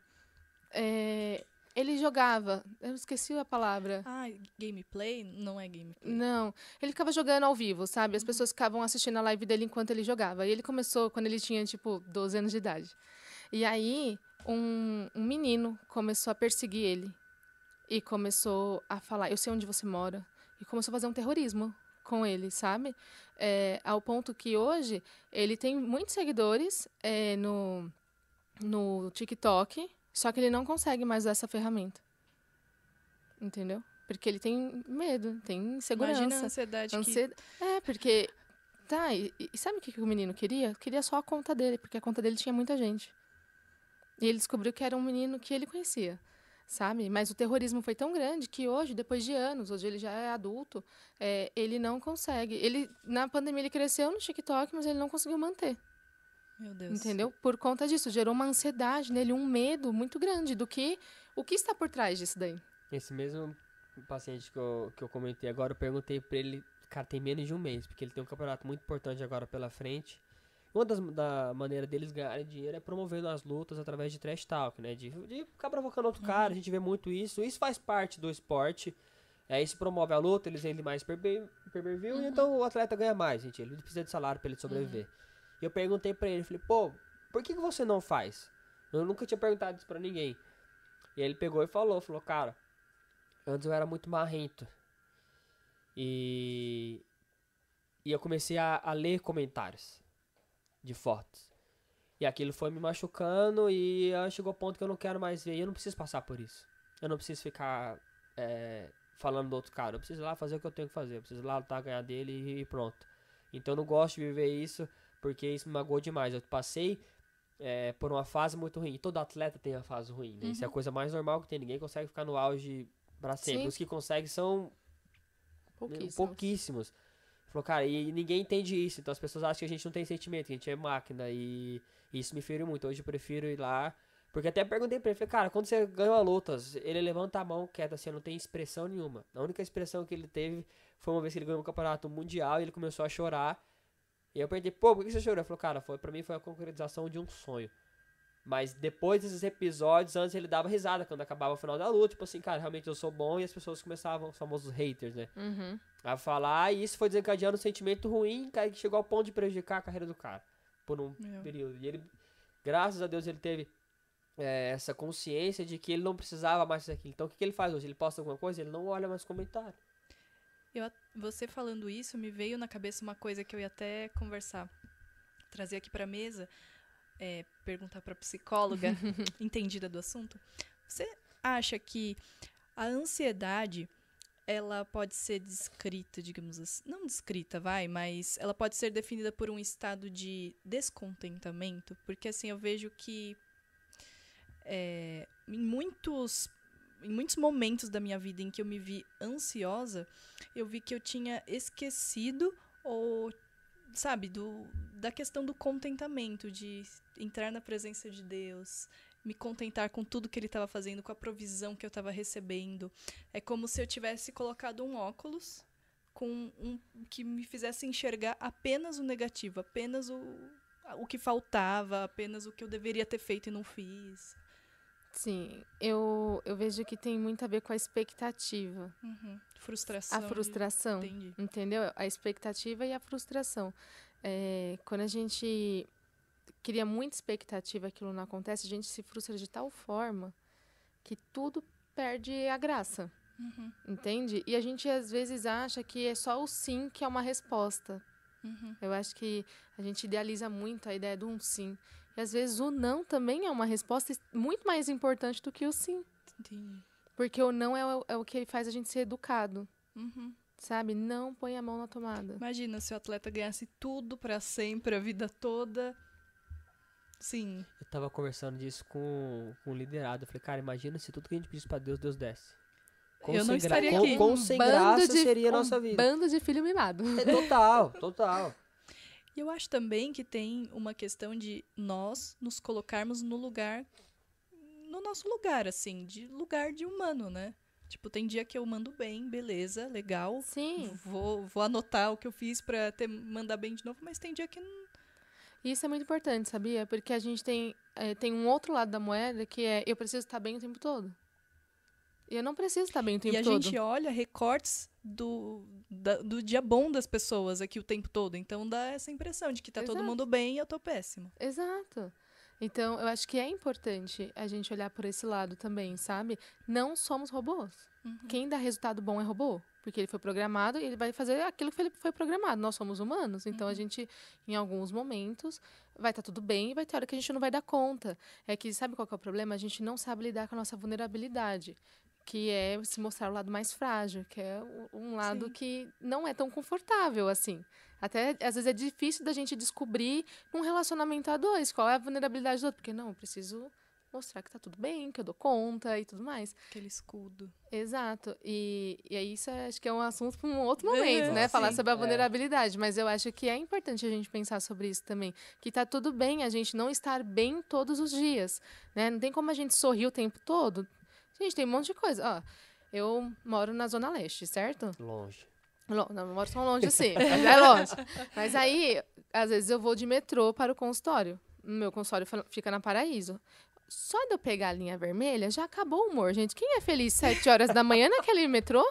É, ele jogava. Eu esqueci a palavra. Ah, gameplay? Não é gameplay. Não, ele ficava jogando ao vivo, sabe? As pessoas ficavam assistindo a live dele enquanto ele jogava. E ele começou quando ele tinha, tipo, 12 anos de idade. E aí, um, um menino começou a perseguir ele. E começou a falar, eu sei onde você mora. E começou a fazer um terrorismo com ele, sabe? É, ao ponto que hoje ele tem muitos seguidores é, no, no TikTok, só que ele não consegue mais usar essa ferramenta. Entendeu? Porque ele tem medo, tem insegurança. Imagina a ansiedade que... Ansied- É, porque. Tá, e, e sabe o que, que o menino queria? Queria só a conta dele, porque a conta dele tinha muita gente. E ele descobriu que era um menino que ele conhecia, sabe? Mas o terrorismo foi tão grande que hoje, depois de anos, hoje ele já é adulto, é, ele não consegue. Ele, na pandemia, ele cresceu no TikTok, mas ele não conseguiu manter. Meu Deus. Entendeu? Por conta disso, gerou uma ansiedade nele, um medo muito grande do que. O que está por trás disso daí? Esse mesmo paciente que eu, que eu comentei agora, eu perguntei pra ele, cara, tem menos de um mês, porque ele tem um campeonato muito importante agora pela frente. Uma das da maneira deles ganharem dinheiro é promovendo as lutas através de trash talk, né? De, de ficar provocando outro cara, a gente vê muito isso. Isso faz parte do esporte. É, isso promove a luta, eles vendem mais per view, e então o atleta ganha mais, gente. Ele precisa de salário pra ele sobreviver. E eu perguntei pra ele, falei, pô, por que, que você não faz? Eu nunca tinha perguntado isso pra ninguém. E ele pegou e falou, falou, cara, antes eu era muito marrento. E, e eu comecei a, a ler comentários de fotos. E aquilo foi me machucando e ah, chegou ao ponto que eu não quero mais ver. E eu não preciso passar por isso. Eu não preciso ficar é, falando do outro cara. Eu preciso ir lá fazer o que eu tenho que fazer. Eu preciso ir lá lutar, ganhar dele e pronto. Então eu não gosto de viver isso porque isso me magoou demais. Eu passei é, por uma fase muito ruim. E todo atleta tem uma fase ruim. Né? Isso é a coisa mais normal que tem. Ninguém consegue ficar no auge pra sempre. Sim. Os que conseguem são Pouquíssimos. pouquíssimos. Falou, cara, e ninguém entende isso. Então as pessoas acham que a gente não tem sentimento, que a gente é máquina. E isso me feriu muito. Hoje eu prefiro ir lá. Porque até perguntei pra ele, falei, cara, quando você ganhou a luta, ele levanta a mão quieto assim, não tem expressão nenhuma. A única expressão que ele teve foi uma vez que ele ganhou um campeonato mundial e ele começou a chorar. E eu perguntei, pô, por que você chorou? Ele falou, cara, foi, pra mim foi a concretização de um sonho. Mas depois desses episódios, antes ele dava risada quando acabava o final da luta. Tipo assim, cara, realmente eu sou bom. E as pessoas começavam, os famosos haters, né? Uhum. A falar. E isso foi desencadeando um sentimento ruim, cara, que chegou ao ponto de prejudicar a carreira do cara. Por um Meu. período. E ele, graças a Deus, ele teve é, essa consciência de que ele não precisava mais daquilo. Então o que, que ele faz hoje? Ele posta alguma coisa, ele não olha mais comentário. Eu, você falando isso, me veio na cabeça uma coisa que eu ia até conversar. Trazer aqui pra mesa, é, perguntar pra psicóloga, entendida do assunto. Você acha que a ansiedade, ela pode ser descrita, digamos assim, não descrita, vai, mas ela pode ser definida por um estado de descontentamento? Porque assim, eu vejo que é, em muitos em muitos momentos da minha vida em que eu me vi ansiosa, eu vi que eu tinha esquecido ou sabe do da questão do contentamento de entrar na presença de Deus me contentar com tudo que ele estava fazendo com a provisão que eu estava recebendo é como se eu tivesse colocado um óculos com um que me fizesse enxergar apenas o negativo apenas o o que faltava, apenas o que eu deveria ter feito e não fiz. Sim, eu, eu vejo que tem muito a ver com a expectativa. Uhum. Frustração. A frustração. De... Entendeu? A expectativa e a frustração. É, quando a gente cria muita expectativa aquilo não acontece, a gente se frustra de tal forma que tudo perde a graça. Uhum. Entende? E a gente às vezes acha que é só o sim que é uma resposta. Uhum. Eu acho que a gente idealiza muito a ideia do um sim. E às vezes o não também é uma resposta muito mais importante do que o sim. Entendi. Porque o não é o, é o que faz a gente ser educado. Uhum. Sabe? Não põe a mão na tomada. Imagina se o atleta ganhasse tudo para sempre, a vida toda. Sim. Eu tava conversando disso com, com o liderado. Eu falei, cara, imagina se tudo que a gente pedisse pra Deus, Deus desse. Com eu não estaria gra... aqui. Com, com sem graça de, seria a nossa vida. Bando de filho mimado. É total, total. E eu acho também que tem uma questão de nós nos colocarmos no lugar, no nosso lugar, assim, de lugar de humano, né? Tipo, tem dia que eu mando bem, beleza, legal. Sim. Vou, vou anotar o que eu fiz pra ter, mandar bem de novo, mas tem dia que não. Isso é muito importante, sabia? Porque a gente tem, é, tem um outro lado da moeda que é eu preciso estar bem o tempo todo. E eu não preciso estar bem o tempo e a todo. gente olha recortes do, da, do dia bom das pessoas aqui o tempo todo. Então dá essa impressão de que tá Exato. todo mundo bem e eu tô péssimo. Exato. Então, eu acho que é importante a gente olhar por esse lado também, sabe? Não somos robôs. Uhum. Quem dá resultado bom é robô. Porque ele foi programado e ele vai fazer aquilo que ele foi programado. Nós somos humanos. Então, a gente, em alguns momentos, vai estar tudo bem e vai ter hora que a gente não vai dar conta. É que, sabe qual que é o problema? A gente não sabe lidar com a nossa vulnerabilidade que é se mostrar o lado mais frágil, que é um lado Sim. que não é tão confortável assim. Até às vezes é difícil da gente descobrir num relacionamento a dois qual é a vulnerabilidade do outro, porque não, eu preciso mostrar que tá tudo bem, que eu dou conta e tudo mais. Aquele escudo. Exato. E, e aí isso é- acho que é um assunto para um outro momento, É, né? Falar sim. sobre a É. vulnerabilidade. Mas eu acho que é importante a gente pensar sobre isso também. Que tá tudo bem a gente não estar bem todos os dias, né? Não tem como a gente sorrir o tempo todo. Gente, tem um monte de coisa. Ó, eu moro na Zona Leste, certo? Longe. Lo- Não, eu moro tão longe assim, mas é longe. Mas aí, às vezes eu vou de metrô para o consultório. O meu consultório fica na Paraíso. Só de eu pegar a linha vermelha, já acabou o humor, gente. Quem é feliz sete horas da manhã naquele metrô?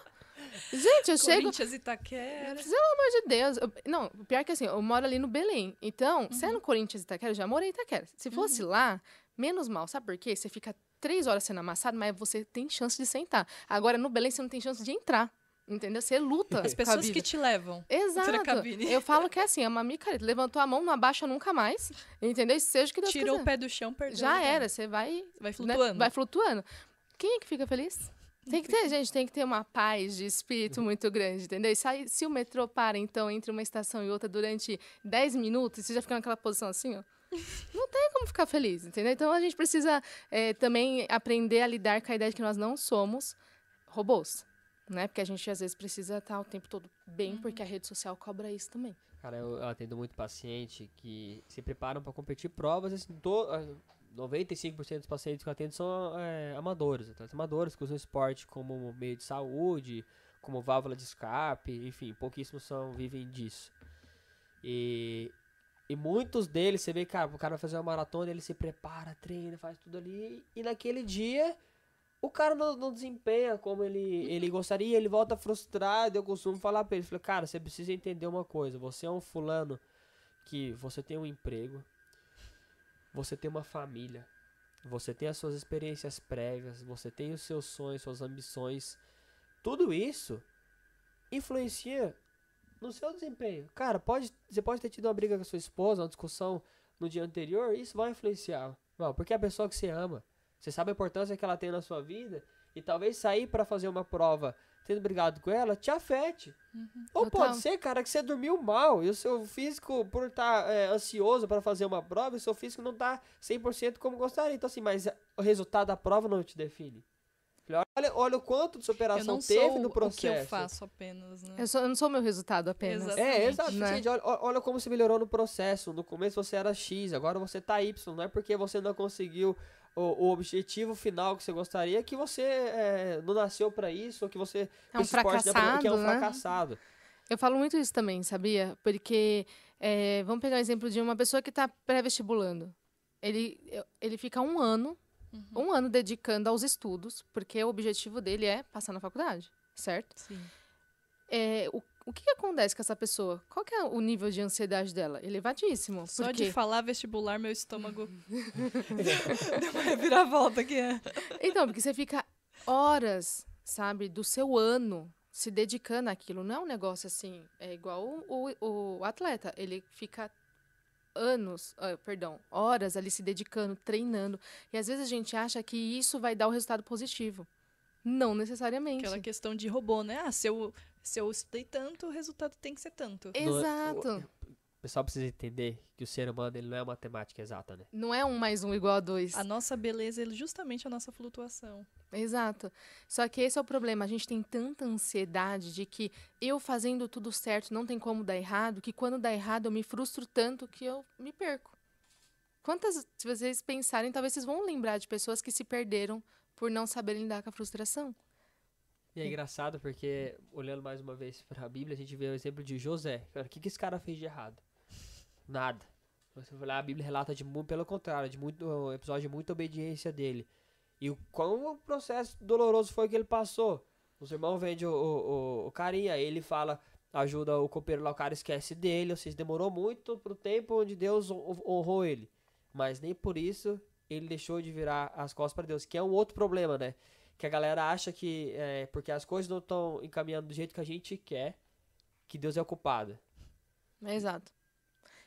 Gente, eu chego... Corinthians e Itaquera. Pelo amor de Deus. Eu- não, pior é que assim, eu moro ali no Belém. Então, se Uhum. é no Corinthians e Itaquera, eu já morei em Itaquera. Se fosse lá, menos mal. Sabe por quê? Você fica três horas sendo amassado, mas você tem chance de sentar. Agora, no Belém, você não tem chance de entrar. Entendeu? Você luta. As pessoas que te levam. Exato. Eu falo que é assim, é uma micareta. Levantou a mão, não abaixa nunca mais. Entendeu? Seja o que Deus Tirou quiser. o pé do chão, perdeu. Já era, você vai Vai né, flutuando. vai flutuando. Quem é que fica feliz? Tem que ter, gente, tem que ter uma paz de espírito muito grande, entendeu? E se, se o metrô para, então, entre uma estação e outra durante 10 minutos, você já fica naquela posição assim, ó. Não tem como ficar feliz, entendeu? Então a gente precisa eh, também aprender a lidar com a ideia de que nós não somos robôs, né? Porque a gente às vezes precisa estar o tempo todo bem, porque a rede social cobra isso também. Cara, eu, eu atendo muito paciente que se preparam para competir provas, assim, to, ah, 95% dos pacientes que eu atendo são é, amadores, atletas amadores que usam o esporte como meio de saúde, como válvula de escape, enfim, pouquíssimos são, vivem disso. E, e muitos deles, você vê, cara, o cara vai fazer uma maratona, ele se prepara, treina, faz tudo ali, e naquele dia o cara não, não desempenha como ele, ele gostaria, ele volta frustrado. Eu costumo falar pra ele, falei, cara, você precisa entender uma coisa, você é um fulano que você tem um emprego, você tem uma família, você tem as suas experiências prévias, você tem os seus sonhos, suas ambições. Tudo isso influencia no seu desempenho. Cara, pode, você pode ter tido uma briga com a sua esposa, uma discussão no dia anterior, isso vai influenciar. Porque é a pessoa que você ama. Você sabe a importância que ela tem na sua vida e talvez sair para fazer uma prova tendo brigado com ela te afete. Ou Total. pode ser, cara, que você dormiu mal e o seu físico, por estar ansioso para fazer uma prova, o seu físico não tá 100% como gostaria. Então, assim, mas o resultado da prova não te define. Olha, olha o quanto de Eu superação não teve sou no processo. o que eu faço apenas, né? Eu, sou- eu não sou o meu resultado apenas. Exato. É, Exatamente. Né? Gente, olha, olha como se melhorou no processo. No começo você era X, agora você tá Y. Não é porque você não conseguiu o, o objetivo final que você gostaria que você é, não nasceu pra isso, ou que você. É um esporte não pra- que é um fracassado, né? fracassado. Eu falo muito isso também, sabia? Porque É, vamos pegar o exemplo de uma pessoa que está pré-vestibulando. Ele, ele fica um ano, Uhum. um ano dedicando aos estudos, porque o objetivo dele é passar na faculdade, certo? Sim. É, o, o que, que acontece com essa pessoa? Qual que é o nível de ansiedade dela? Elevadíssimo. Só porque... de falar vestibular, meu estômago deu uma reviravolta aqui. é. Então, porque você fica horas, sabe, do seu ano se dedicando àquilo. Não é um negócio assim, é igual o, o, o atleta. Ele fica anos, ah, perdão, horas ali se dedicando, treinando. E às vezes a gente acha que isso vai dar o resultado positivo. Não necessariamente. Aquela questão de robô, né? Ah, se eu, se eu estudei tanto, o resultado tem que ser tanto. Exato. O pessoal precisa entender que o ser humano ele não é matemática exata, né? Não é um mais um igual a dois. A nossa beleza é justamente a nossa flutuação. Exato. Só que esse é o problema. A gente tem tanta ansiedade de que eu fazendo tudo certo não tem como dar errado, que quando dá errado eu me frustro tanto que eu me perco. Quantas, se vocês pensarem, talvez vocês vão lembrar de pessoas que se perderam por não saberem lidar com a frustração. E é engraçado porque, olhando mais uma vez para a Bíblia, a gente vê o exemplo de José. Cara, o que, que esse cara fez de errado? Nada. Você vai olhar, a Bíblia relata de muito, pelo contrário, de muito, um episódio de muita obediência dele. E o quão o processo doloroso foi que ele passou. Os irmãos vendem o, o, o, o carinha, ele fala, ajuda o copeiro lá, o cara esquece dele, ou seja, demorou muito pro tempo onde Deus hon- honrou ele. Mas nem por isso ele deixou de virar as costas para Deus, que é um outro problema, né? Que a galera acha que é, porque as coisas não estão encaminhando do jeito que a gente quer, que Deus é o culpado. Exato.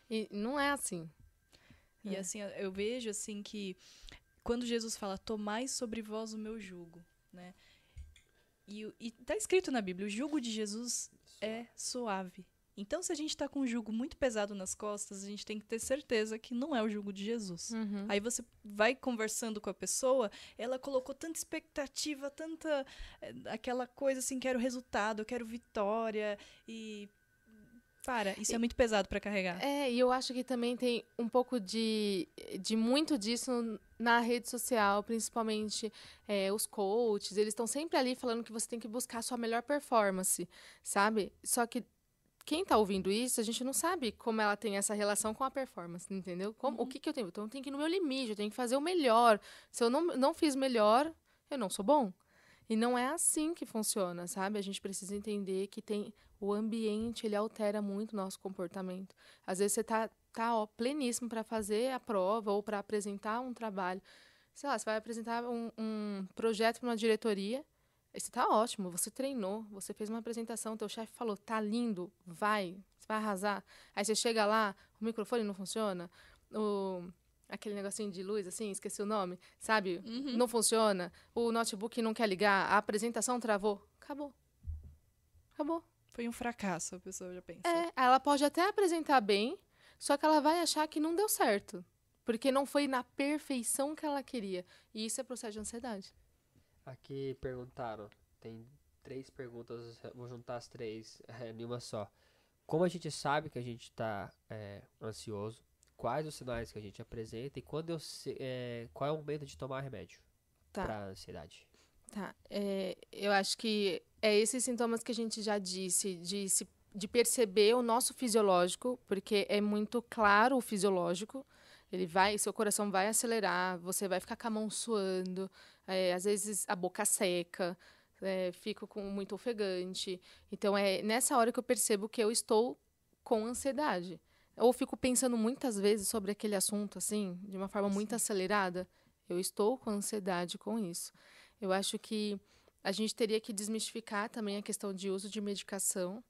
E não é assim. E É. assim, eu vejo assim que quando Jesus fala, tomai sobre vós o meu jugo, né? E, e tá escrito na Bíblia, o jugo de Jesus é suave. Então, se a gente tá com um jugo muito pesado nas costas, a gente tem que ter certeza que não é o jugo de Jesus. Uhum. Aí você vai conversando com a pessoa, ela colocou tanta expectativa, tanta. eh, aquela coisa assim, quero resultado, quero vitória. E. Para, isso é muito pesado pra carregar. É, e eu acho que também tem um pouco de, de muito disso na rede social, principalmente é, os coaches, eles estão sempre ali falando que você tem que buscar a sua melhor performance, sabe? Só que quem tá ouvindo isso, a gente não sabe como ela tem essa relação com a performance, entendeu? Como, O que, que eu tenho? Então eu tenho que ir no meu limite, eu tenho que fazer o melhor. Se eu não, não fiz melhor, eu não sou bom. E não é assim que funciona, sabe? A gente precisa entender que tem o ambiente, ele altera muito o nosso comportamento. Às vezes você tá, tá ó, pleníssimo para fazer a prova ou para apresentar um trabalho. Sei lá, você vai apresentar um, um projeto para uma diretoria, você tá ótimo, você treinou, você fez uma apresentação, teu chefe falou, tá lindo, vai, você vai arrasar. Aí você chega lá, o microfone não funciona, o aquele negocinho de luz, assim, esqueci o nome, sabe? Uhum. Não funciona, o notebook não quer ligar, a apresentação travou. Acabou. Acabou. Foi um fracasso, a pessoa já pensa. É, ela pode até apresentar bem, só que ela vai achar que não deu certo. Porque não foi na perfeição que ela queria. E isso é processo de ansiedade. Aqui perguntaram, tem três perguntas, vou juntar as três é, em uma só. Como a gente sabe que a gente está ansioso? Quais os sinais que a gente apresenta? E quando eu é, qual é o momento de tomar remédio Tá. para ansiedade? Tá. É, eu acho que é esses sintomas que a gente já disse, de, se, de perceber o nosso fisiológico, porque é muito claro o fisiológico. Ele vai, seu coração vai acelerar, você vai ficar com a mão suando, é, às vezes a boca seca, é, fico com muito ofegante. Então é nessa hora que eu percebo que eu estou com ansiedade. Ou fico pensando muitas vezes sobre aquele assunto, assim, de uma forma muito acelerada. Eu estou com ansiedade com isso. Eu acho que a gente teria que desmistificar também a questão de uso de medicação.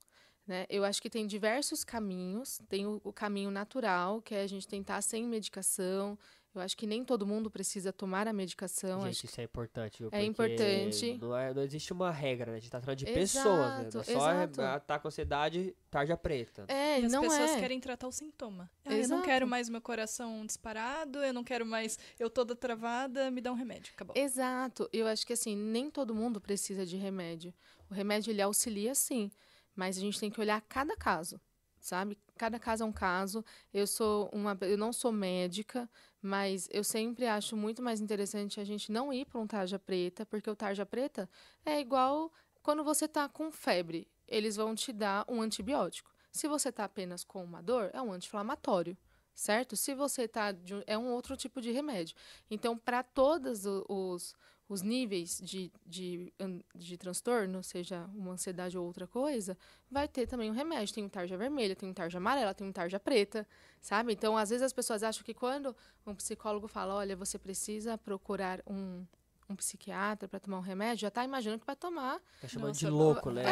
Né? Eu acho que tem diversos caminhos. Tem o, o caminho natural, que é a gente tentar sem medicação. Eu acho que nem todo mundo precisa tomar a medicação. acho gente, isso é importante, viu? é Porque importante. Não, é, não existe uma regra, né? A gente tá falando de pessoas, né? Exato, Não é só exato. tá com ansiedade, tarja preta. É, E as não pessoas é. querem tratar o sintoma. Ah, eu não Exato. quero mais meu coração disparado, eu não quero mais eu toda travada, me dá um remédio. Acabou. Exato. Eu acho que assim, nem todo mundo precisa de remédio. O remédio ele auxilia sim, mas a gente tem que olhar cada caso, sabe? Cada caso é um caso. Eu sou uma eu não sou médica, mas eu sempre acho muito mais interessante a gente não ir para um tarja preta, porque o tarja preta é igual quando você tá com febre, eles vão te dar um antibiótico. Se você está apenas com uma dor, é um anti-inflamatório, certo? Se você está. É um outro tipo de remédio. Então, para todos os, os níveis de, de, de transtorno, seja uma ansiedade ou outra coisa, vai ter também um remédio. Tem um tarja vermelha, tem um tarja amarela, tem um tarja preta, sabe? Então, às vezes as pessoas acham que quando um psicólogo fala, olha, você precisa procurar um, um psiquiatra para tomar um remédio, já está imaginando que vai tomar. Tá chamando Nossa, de louco, né?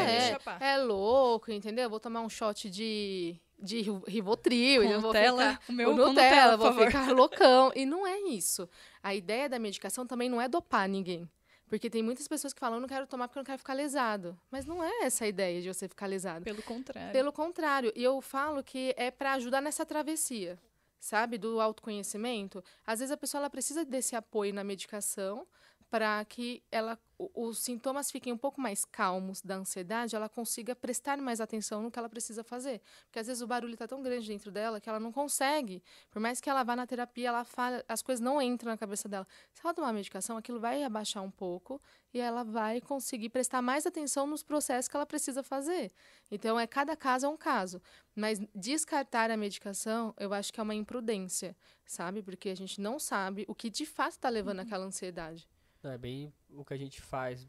É, é louco, entendeu? Vou tomar um shot de, de Rivotril, com Nutella, ficar, o meu Nutella, Nutella vou ficar loucão. E não é isso. A ideia da medicação também não é dopar ninguém. Porque tem muitas pessoas que falam, não quero tomar porque eu não quero ficar lesado. Mas não é essa a ideia de você ficar lesado. Pelo contrário. Pelo contrário. E eu falo que é para ajudar nessa travessia, sabe? Do autoconhecimento. Às vezes a pessoa ela precisa desse apoio na medicação para que ela, os sintomas fiquem um pouco mais calmos da ansiedade, ela consiga prestar mais atenção no que ela precisa fazer. Porque às vezes o barulho está tão grande dentro dela que ela não consegue. Por mais que ela vá na terapia, ela fala, as coisas não entram na cabeça dela. Se ela tomar medicação, aquilo vai abaixar um pouco e ela vai conseguir prestar mais atenção nos processos que ela precisa fazer. Então, é cada caso é um caso. Mas descartar a medicação, eu acho que é uma imprudência, sabe? Porque a gente não sabe o que de fato está levando uhum. aquela ansiedade. Não, é bem o que a gente faz,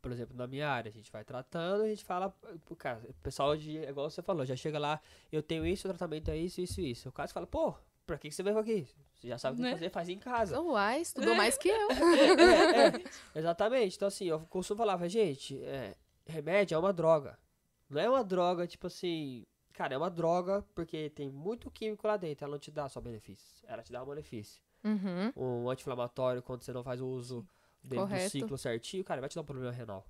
por exemplo, na minha área. A gente vai tratando, a gente fala, cara, o pessoal de, igual você falou, já chega lá, eu tenho isso, o tratamento é isso, isso, isso. O caso fala, pô, pra que você veio aqui? Você já sabe o que né? fazer, faz em casa. Uai, estudou mais que eu. é, é, exatamente. Então, assim, eu costumo falar, gente, é, remédio é uma droga. Não é uma droga, tipo assim, cara, é uma droga porque tem muito químico lá dentro. Ela não te dá só benefícios, ela te dá um benefício. Uhum. Um anti-inflamatório quando você não faz o uso dentro Correto. do ciclo certinho, cara, vai te dar um problema renal.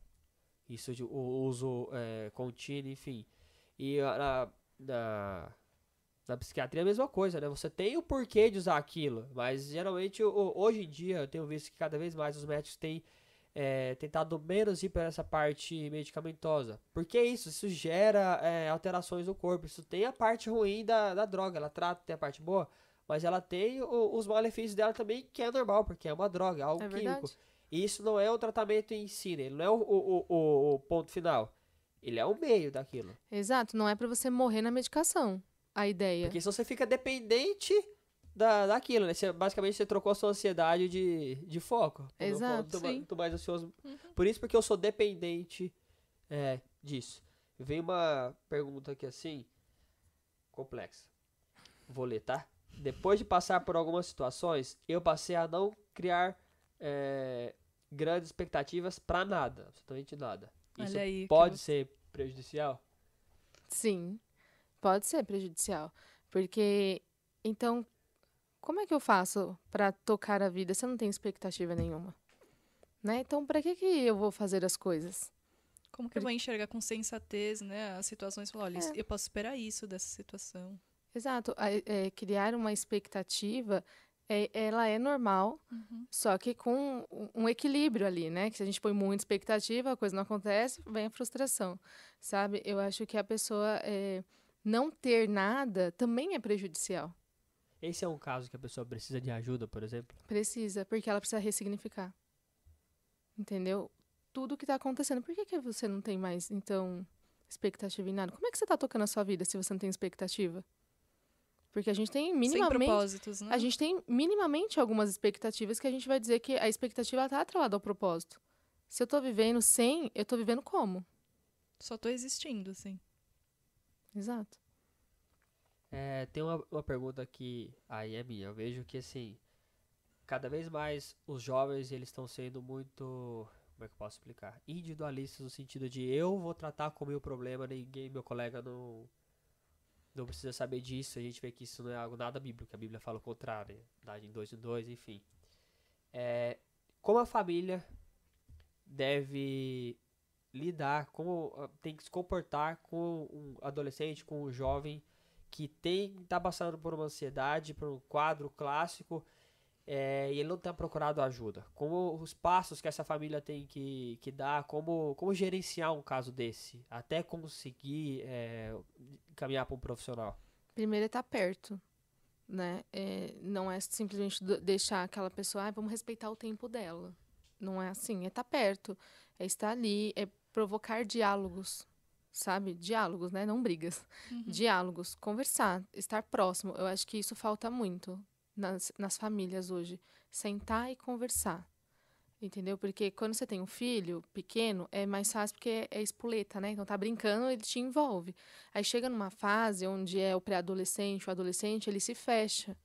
Isso de o uso é, contínuo, enfim. E na, na, na, psiquiatria é a mesma coisa, né? Você tem o porquê de usar aquilo, mas geralmente hoje em dia eu tenho visto que cada vez mais os médicos têm é, tentado menos ir para essa parte medicamentosa. Porque isso, isso gera é, alterações no corpo. Isso tem a parte ruim da, da droga, ela trata, tem a parte boa, mas ela tem o, os malefícios dela também, que é normal, porque é uma droga, é algo é químico. Verdade. E isso não é o tratamento em si, né? ele não é o, o, o, o ponto final. Ele é o meio daquilo. Exato, não é para você morrer na medicação. A ideia. Porque senão você fica dependente da, daquilo, né? Você, basicamente você trocou a sua ansiedade de, de foco. Exato. Tô, tô mais ansioso. Uhum. Por isso, porque eu sou dependente é, disso. Vem uma pergunta aqui assim, complexa. Vou ler, tá? Depois de passar por algumas situações, eu passei a não criar é, grandes expectativas para nada, absolutamente nada. Isso aí, pode ser prejudicial? Sim, pode ser prejudicial. Porque, então, como é que eu faço para tocar a vida se eu não tenho expectativa nenhuma? Né? Então, para que, que eu vou fazer as coisas? Como que eu vou enxergar com sensatez né, as situações e falar, olha, é. eu posso esperar isso dessa situação? Exato. É, criar uma expectativa é, ela é normal, uhum. só que com um equilíbrio ali, né? Que se a gente põe muita expectativa, a coisa não acontece, vem a frustração, sabe? Eu acho que a pessoa é, não ter nada também é prejudicial. Esse é um caso que a pessoa precisa de ajuda, por exemplo? Precisa, porque ela precisa ressignificar. Entendeu? Tudo que está acontecendo. Por que, que você não tem mais, então, expectativa em nada? Como é que você está tocando a sua vida se você não tem expectativa? Porque a gente tem minimamente. Sem propósitos, né? A gente tem minimamente algumas expectativas que a gente vai dizer que a expectativa está atrelada ao propósito. Se eu estou vivendo sem, eu estou vivendo como? Só estou existindo, assim. Exato. É, tem uma, uma pergunta que aí é minha. Eu vejo que assim, cada vez mais os jovens eles estão sendo muito, como é que eu posso explicar? Individualistas no sentido de eu vou tratar com o meu problema, ninguém, meu colega não não precisa saber disso. A gente vê que isso não é algo nada bíblico, a Bíblia fala o contrário, dá em dois em dois, enfim. É, como a família deve lidar, como ah, tem que se comportar com um adolescente, com um jovem que tem está passando por uma ansiedade, por um quadro clássico é, e ele não tem procurado ajuda. Como os passos que essa família tem que, que dar, como, como gerenciar um caso desse, até conseguir é, caminhar para um profissional? Primeiro é estar tá perto, né? É, não é simplesmente deixar aquela pessoa, ah, vamos respeitar o tempo dela. Não é assim, é estar tá perto, é estar ali, é provocar diálogos, sabe? Diálogos, né? Não brigas. Diálogos, conversar, estar próximo. Eu acho que isso falta muito nas, nas famílias hoje. Sentar e conversar. Entendeu? Porque quando você tem um filho pequeno, é mais fácil porque é espoleta, né? Então tá brincando, ele te envolve. Aí chega numa fase onde é o pré-adolescente, o adolescente, ele se fecha,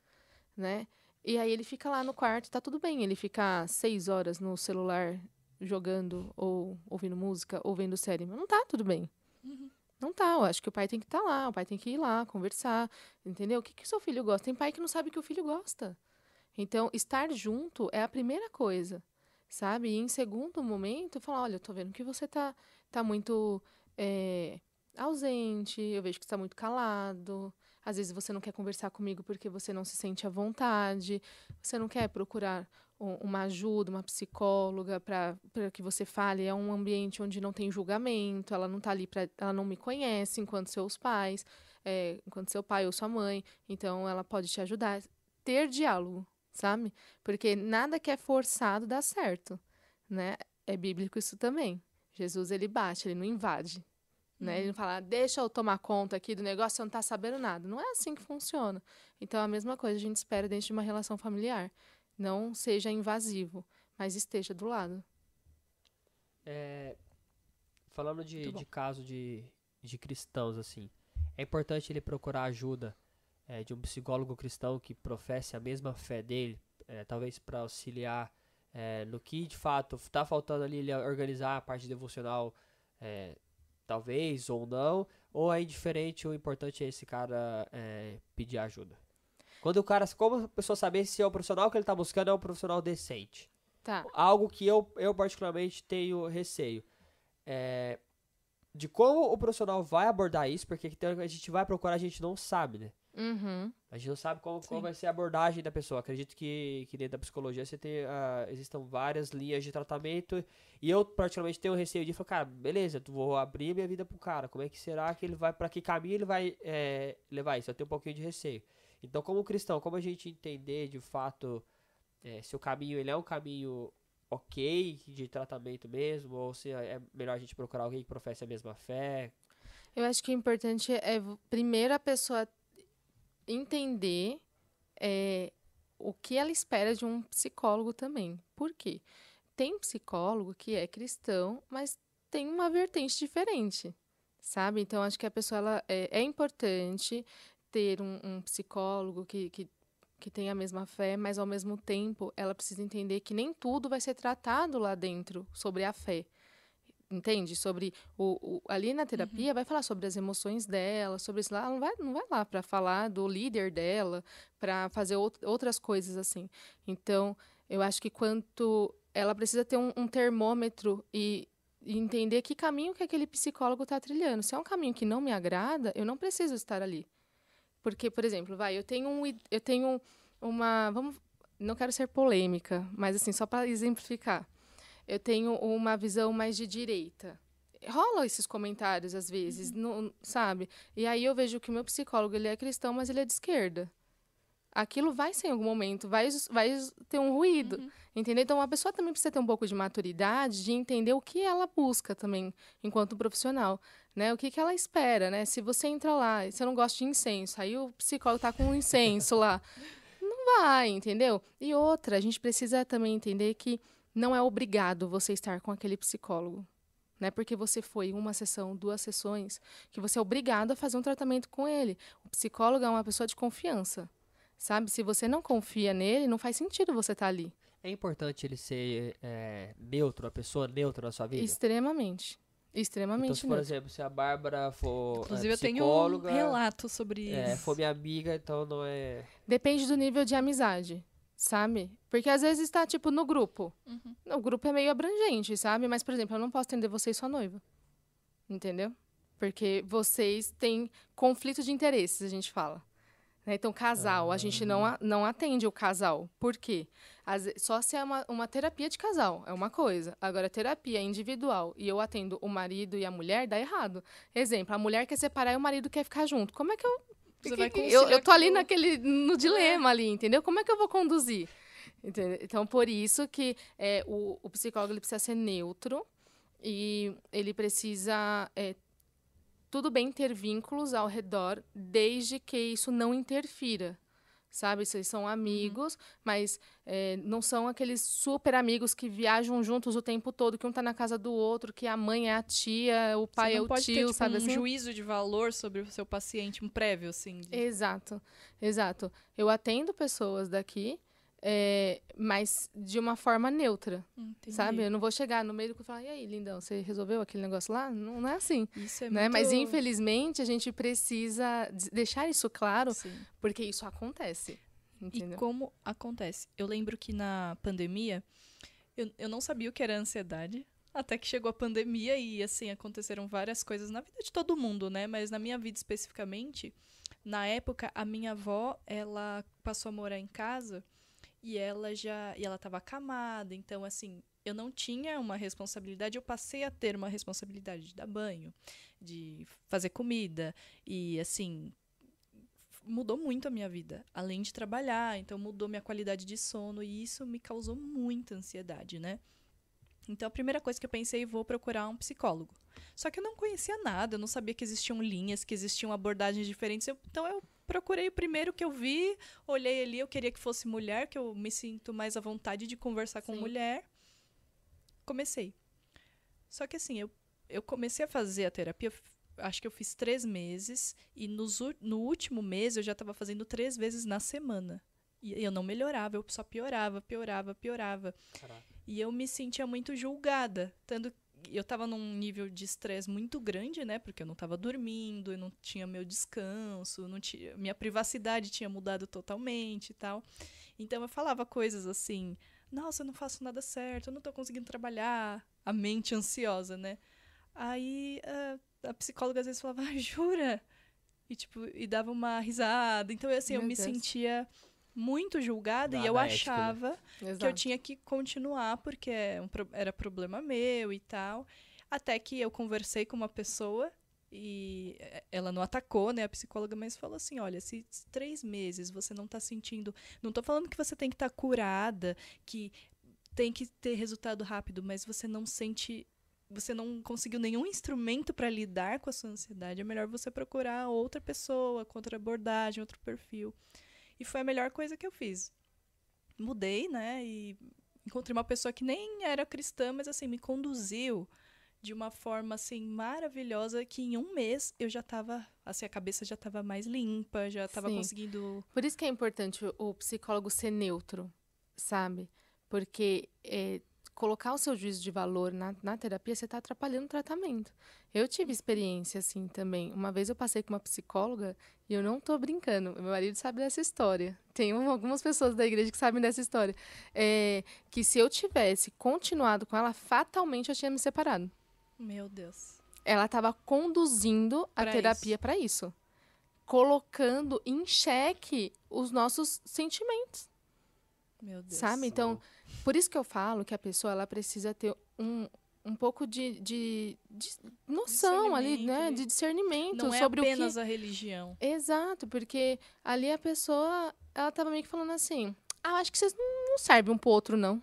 né? E aí ele fica lá no quarto, tá tudo bem. Ele fica seis horas no celular jogando, ou ouvindo música, ou vendo série. Mas não tá tudo bem. Não tá, eu acho que o pai tem que estar lá, o pai tem que ir lá, conversar, entendeu? O que, que o seu filho gosta? Tem pai que não sabe o que o filho gosta. Então, estar junto é a primeira coisa, sabe? E em segundo momento, falar, olha, eu tô vendo que você tá, tá muito é, ausente, eu vejo que você tá muito calado, às vezes você não quer conversar comigo porque você não se sente à vontade, você não quer procurar uma ajuda, uma psicóloga para que você fale. É um ambiente onde não tem julgamento, ela não tá ali para. Ela não me conhece enquanto seus pais, é, enquanto seu pai ou sua mãe. Então ela pode te ajudar. Ter diálogo, sabe? Porque nada que é forçado dá certo, né? É bíblico isso também. Jesus ele bate, ele não invade. Né? Ele não fala, deixa eu tomar conta aqui do negócio, você não tá sabendo nada. Não é assim que funciona. Então, a mesma coisa a gente espera dentro de uma relação familiar. Não seja invasivo, mas esteja do lado. É, falando de, de caso de, de cristãos, assim, é importante ele procurar ajuda é, de um psicólogo cristão que professe a mesma fé dele, é, talvez para auxiliar é, no que de fato está faltando ali ele organizar a parte devocional, é, talvez ou não, ou é indiferente, o importante é esse cara é, pedir ajuda. Quando o cara, como a pessoa saber se é o profissional que ele está buscando é um profissional decente? Tá. algo que eu, eu particularmente tenho receio. É, de como o profissional vai abordar isso, porque teoricamente, a gente vai procurar, a gente não sabe, né? Uhum. A gente não sabe qual Sim. vai ser a abordagem da pessoa. Acredito que, que dentro da psicologia você tem, ah, existam várias linhas de tratamento. E eu, particularmente, tenho receio de falar, cara, beleza, tu vou abrir minha vida pro cara. Como é que será que ele vai, pra que caminho ele vai é, levar isso? Eu tenho um pouquinho de receio. Então, como cristão, como a gente entender de fato é, se o caminho ele é um caminho ok de tratamento mesmo, ou se é melhor a gente procurar alguém que professe a mesma fé. Eu acho que o importante é, v- primeiro, a pessoa entender é, o que ela espera de um psicólogo também. Por quê? Tem psicólogo que é cristão, mas tem uma vertente diferente, sabe? Então, acho que a pessoa ela, é, é importante ter um, um psicólogo que, que, que tem a mesma fé, mas, ao mesmo tempo, ela precisa entender que nem tudo vai ser tratado lá dentro sobre a fé. Entende? Sobre o, o- ali na terapia vai falar sobre as emoções dela, sobre isso lá. Ela não vai, não vai lá para falar do líder dela, para fazer out- outras coisas assim. Então, eu acho que quanto ela precisa ter um, um termômetro e, e entender que caminho que aquele psicólogo está trilhando. Se é um caminho que não me agrada, eu não preciso estar ali. Porque, por exemplo, vai, eu tenho um, eu tenho uma, vamos, não quero ser polêmica, mas assim só para exemplificar eu tenho uma visão mais de direita. Rola esses comentários às vezes, não- sabe? E aí eu vejo que o meu psicólogo ele é cristão, mas ele é de esquerda. Aquilo vai ser em algum momento, vai, vai ter um ruído, entendeu? Então a pessoa também precisa ter um pouco de maturidade, de entender o que ela busca também enquanto profissional, né? O que, que ela espera, né? Se você entra lá e você não gosta de incenso, aí o psicólogo tá com um incenso lá, não vai, entendeu? E outra, a gente precisa também entender que não é obrigado você estar com aquele psicólogo. Não é porque você foi uma sessão, duas sessões, que você é obrigado a fazer um tratamento com ele. O psicólogo é uma pessoa de confiança. Sabe? Se você não confia nele, não faz sentido você estar ali. É importante ele ser é, neutro, a pessoa neutra na sua vida. Extremamente. Extremamente. Então, se por neutro. exemplo, se a Bárbara for Inclusive, é, eu tenho um psicóloga, relato sobre é, isso. for minha amiga, então não é... Depende do nível de amizade, sabe? Porque às vezes está, tipo, no grupo. O grupo é meio abrangente, sabe? Mas, por exemplo, eu não posso atender você e sua noiva. Entendeu? Porque vocês têm conflito de interesses, a gente fala. né? Então, casal, a gente não, a- não atende o casal. Por quê? Ve- só se é uma, uma terapia de casal, é uma coisa. Agora, terapia individual e eu atendo o marido e a mulher, dá errado. Exemplo, a mulher quer separar e o marido quer ficar junto. Como é que eu Você que- vai que- eu, eu tô ali aquilo. naquele no dilema ali, entendeu? Como é que eu vou conduzir? Entendeu? Então, por isso que é, o, o psicólogo ele precisa ser neutro e ele precisa é, tudo bem ter vínculos ao redor, desde que isso não interfira. Sabe, vocês são amigos, uhum. mas é, não são aqueles super amigos que viajam juntos o tempo todo, que um tá na casa do outro, que a mãe é a tia, o pai é o pode tio, ter, tipo, sabe um assim? juízo de valor sobre o seu paciente, um prévio, assim. De... Exato, exato. Eu atendo pessoas daqui é, mas de uma forma neutra, Entendi. sabe? Eu não vou chegar no meio e falar, e aí, lindão, você resolveu aquele negócio lá? Não, não é assim. Isso é né? muito... Mas, infelizmente, a gente precisa deixar isso claro, Sim. porque isso acontece. Entendeu? E como acontece? Eu lembro que na pandemia, eu, eu não sabia o que era ansiedade, até que chegou a pandemia e, assim, aconteceram várias coisas na vida de todo mundo, né? Mas na minha vida especificamente, na época, a minha avó, ela passou a morar em casa e ela já e ela estava acamada, então assim, eu não tinha uma responsabilidade, eu passei a ter uma responsabilidade de dar banho, de fazer comida e assim, mudou muito a minha vida, além de trabalhar, então mudou minha qualidade de sono e isso me causou muita ansiedade, né? Então a primeira coisa que eu pensei, vou procurar um psicólogo. Só que eu não conhecia nada, eu não sabia que existiam linhas, que existiam abordagens diferentes. Eu, então eu procurei o primeiro que eu vi, olhei ali, eu queria que fosse mulher, que eu me sinto mais à vontade de conversar com Sim. mulher. Comecei. Só que assim, eu, eu comecei a fazer a terapia, acho que eu fiz três meses, e nos, no último mês eu já estava fazendo três vezes na semana. E eu não melhorava, eu só piorava, piorava, piorava. Caraca. E eu me sentia muito julgada. Tanto eu estava num nível de estresse muito grande, né? Porque eu não estava dormindo, eu não tinha meu descanso, não tinha, minha privacidade tinha mudado totalmente e tal. Então eu falava coisas assim: "Nossa, eu não faço nada certo, eu não estou conseguindo trabalhar". A mente ansiosa, né? Aí a, a psicóloga às vezes falava: ah, "Jura?" E tipo, e dava uma risada. Então assim, meu eu me Deus. sentia muito julgada e eu ética, né? achava né? que eu tinha que continuar porque é era problema meu e tal. Até que eu conversei com uma pessoa e ela não atacou, né, a psicóloga, mas falou assim: olha, se três meses você não está sentindo. Não estou falando que você tem que estar tá curada, que tem que ter resultado rápido, mas você não sente. Você não conseguiu nenhum instrumento para lidar com a sua ansiedade. É melhor você procurar outra pessoa, com outra abordagem, outro perfil. E foi a melhor coisa que eu fiz. Mudei, né? E encontrei uma pessoa que nem era cristã, mas assim, me conduziu de uma forma assim maravilhosa que em um mês eu já estava assim a cabeça já estava mais limpa já estava conseguindo por isso que é importante o psicólogo ser neutro sabe porque é, colocar o seu juízo de valor na, na terapia, você está atrapalhando o tratamento. Eu tive experiência assim também. Uma vez eu passei com uma psicóloga e eu não estou brincando. Meu marido sabe dessa história. Tem algumas pessoas da igreja que sabem dessa história. É, que se eu tivesse continuado com ela, fatalmente eu tinha me separado. Meu Deus. Ela estava conduzindo a pra terapia para isso. Colocando em xeque os nossos sentimentos. Meu Deus. Sabe? Então, por isso que eu falo que a pessoa ela precisa ter um, um pouco de, de, de noção ali, né? De discernimento Não é sobre apenas o que... a religião. Exato, porque ali a pessoa, ela tava meio que falando assim, ah, acho que vocês não servem um pro outro, não.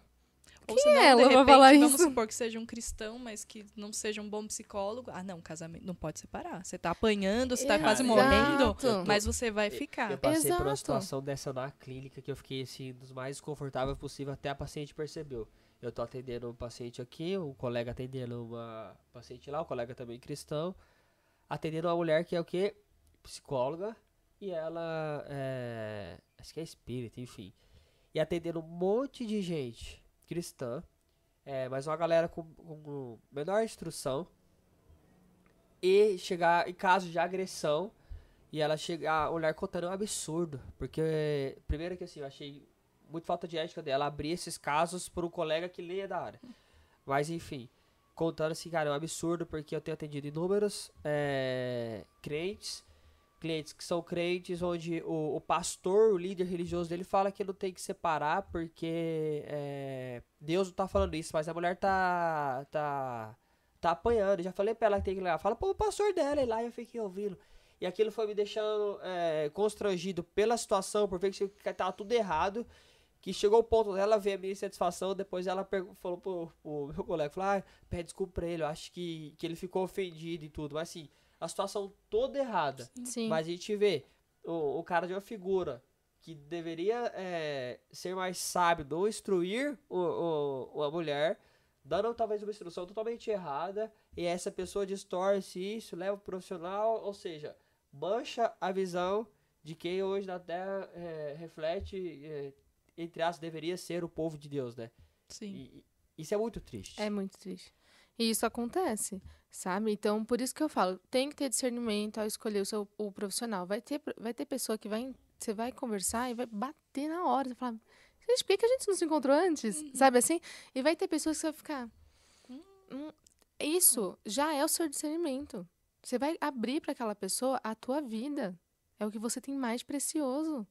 Ou Quem é ela pra falar vamos isso? supor que seja um cristão, mas que não seja um bom psicólogo. Ah, não, casamento não pode separar. Você tá apanhando, você tá quase morrendo, mas você vai ficar. Eu passei Exato. por uma situação dessa na clínica que eu fiquei assim, dos mais desconfortáveis possível, até a paciente percebeu. Eu tô atendendo um paciente aqui, um colega atendendo uma paciente lá, um colega também cristão, atendendo uma mulher que é o quê? Psicóloga, e ela é. Acho que é espírita, enfim. E atendendo um monte de gente cristã, é, mas uma galera com, com menor instrução e chegar em caso de agressão e ela chegar, olhar contando um absurdo, porque primeiro que assim, eu achei muito falta de ética dela abrir esses casos por um colega que leia da área. Mas enfim, contando assim, cara, é um absurdo porque eu tenho atendido inúmeros é, crentes clientes que são crentes, onde o, o, pastor, o líder religioso dele fala que não tem que separar porque é, Deus não tá falando isso, mas a mulher tá tá tá apanhando. Já falei pra ela que tem que lá. Fala pro pastor dela lá e eu fiquei ouvindo. E aquilo foi me deixando é, constrangido pela situação, por ver que tava tudo errado. Que chegou o ponto dela ver a minha insatisfação, depois ela falou pro, pro meu colega, falou, ah, pede desculpa pra ele, eu acho que, que ele ficou ofendido e tudo, mas assim, a situação toda errada. Sim. Mas a gente vê o, o cara de uma figura que deveria é, ser mais sábio, não instruir o, o, a mulher, dando talvez uma instrução totalmente errada, e essa pessoa distorce isso, leva o profissional, ou seja, mancha a visão de quem hoje na Terra é, reflete, é, entre aspas, deveria ser o povo de Deus, né? Sim. E, isso é muito triste. É muito triste. E isso acontece, sabe? Então, por isso que eu falo, tem que ter discernimento ao escolher o seu o profissional. Vai ter, vai ter pessoa que vai, você vai conversar e vai bater na hora. Você fala, gente, por que, que a gente não se encontrou antes? Uhum. Sabe assim? E vai ter pessoas que você vai ficar. Hum, hum, isso já é o seu discernimento. Você vai abrir para aquela pessoa a tua vida. É o que você tem mais precioso.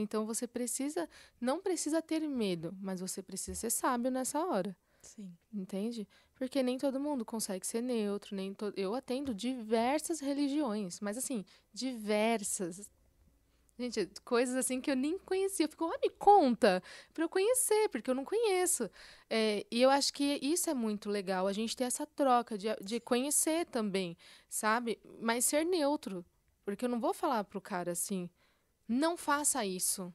Então você precisa, não precisa ter medo, mas você precisa ser sábio nessa hora. Sim. Entende? Porque nem todo mundo consegue ser neutro, nem to... eu atendo diversas religiões, mas assim, diversas. Gente, coisas assim que eu nem conhecia. Eu fico, ah, me conta, para eu conhecer, porque eu não conheço. É, e eu acho que isso é muito legal, a gente ter essa troca de, de conhecer também, sabe? Mas ser neutro. Porque eu não vou falar pro cara assim, não faça isso.